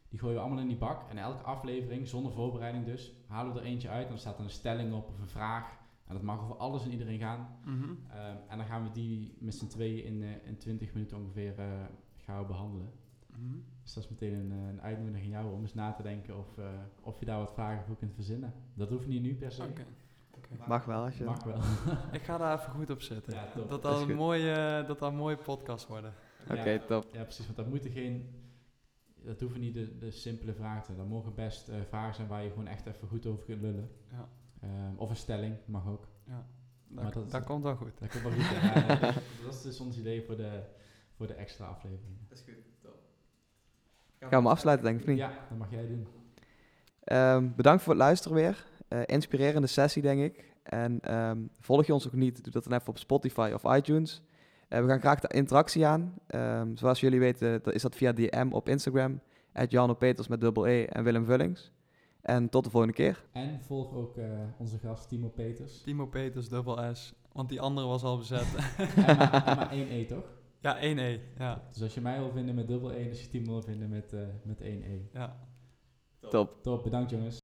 Die gooien we allemaal in die bak. En elke aflevering, zonder voorbereiding dus, halen we er eentje uit. En dan staat er een stelling op of een vraag. En dat mag over alles en iedereen gaan. Mm -hmm. uh, en dan gaan we die met z'n tweeën in, uh, in 20 minuten ongeveer gaan we behandelen. Mm -hmm. Dus dat is meteen een, een uitnodiging jou om eens na te denken of, of je daar wat vragen voor kunt verzinnen. Dat hoeft niet nu per se. Okay. Okay. Mag wel als je... Mag wel. Ik ga daar even goed op zetten. Ja, dat, dat, een mooie, dat dat een mooie podcast worden. Oké, okay, ja, top. Ja, precies. Want dat moeten geen... Dat hoeven niet de, de simpele vragen te zijn. Dat mogen best uh, vragen zijn waar je gewoon echt even goed over kunt lullen. Ja. Um, of een stelling, mag ook. Ja. Dat, maar dat, dat komt wel goed. Dat komt wel goed. ja, dat is dus ons idee voor de, voor de extra aflevering. Dat is goed, top. Gaan we hem afsluiten, denk ik, niet? Ja, dat mag jij doen. Um, bedankt voor het luisteren weer. Uh, inspirerende sessie, denk ik. En um, volg je ons ook niet, doe dat dan even op Spotify of iTunes. Uh, we gaan graag de interactie aan. Um, zoals jullie weten is dat via DM op Instagram. At Peters met dubbel E en Willem Vullings. En tot de volgende keer. En volg ook uh, onze gast Timo Peters. Timo Peters, dubbel S. Want die andere was al bezet. en maar, en maar één E, toch? Ja, 1E. Ja. Dus als je mij wil vinden met dubbel E, als je Timo wil vinden met, uh, met 1E. Ja. Top. Top, bedankt jongens.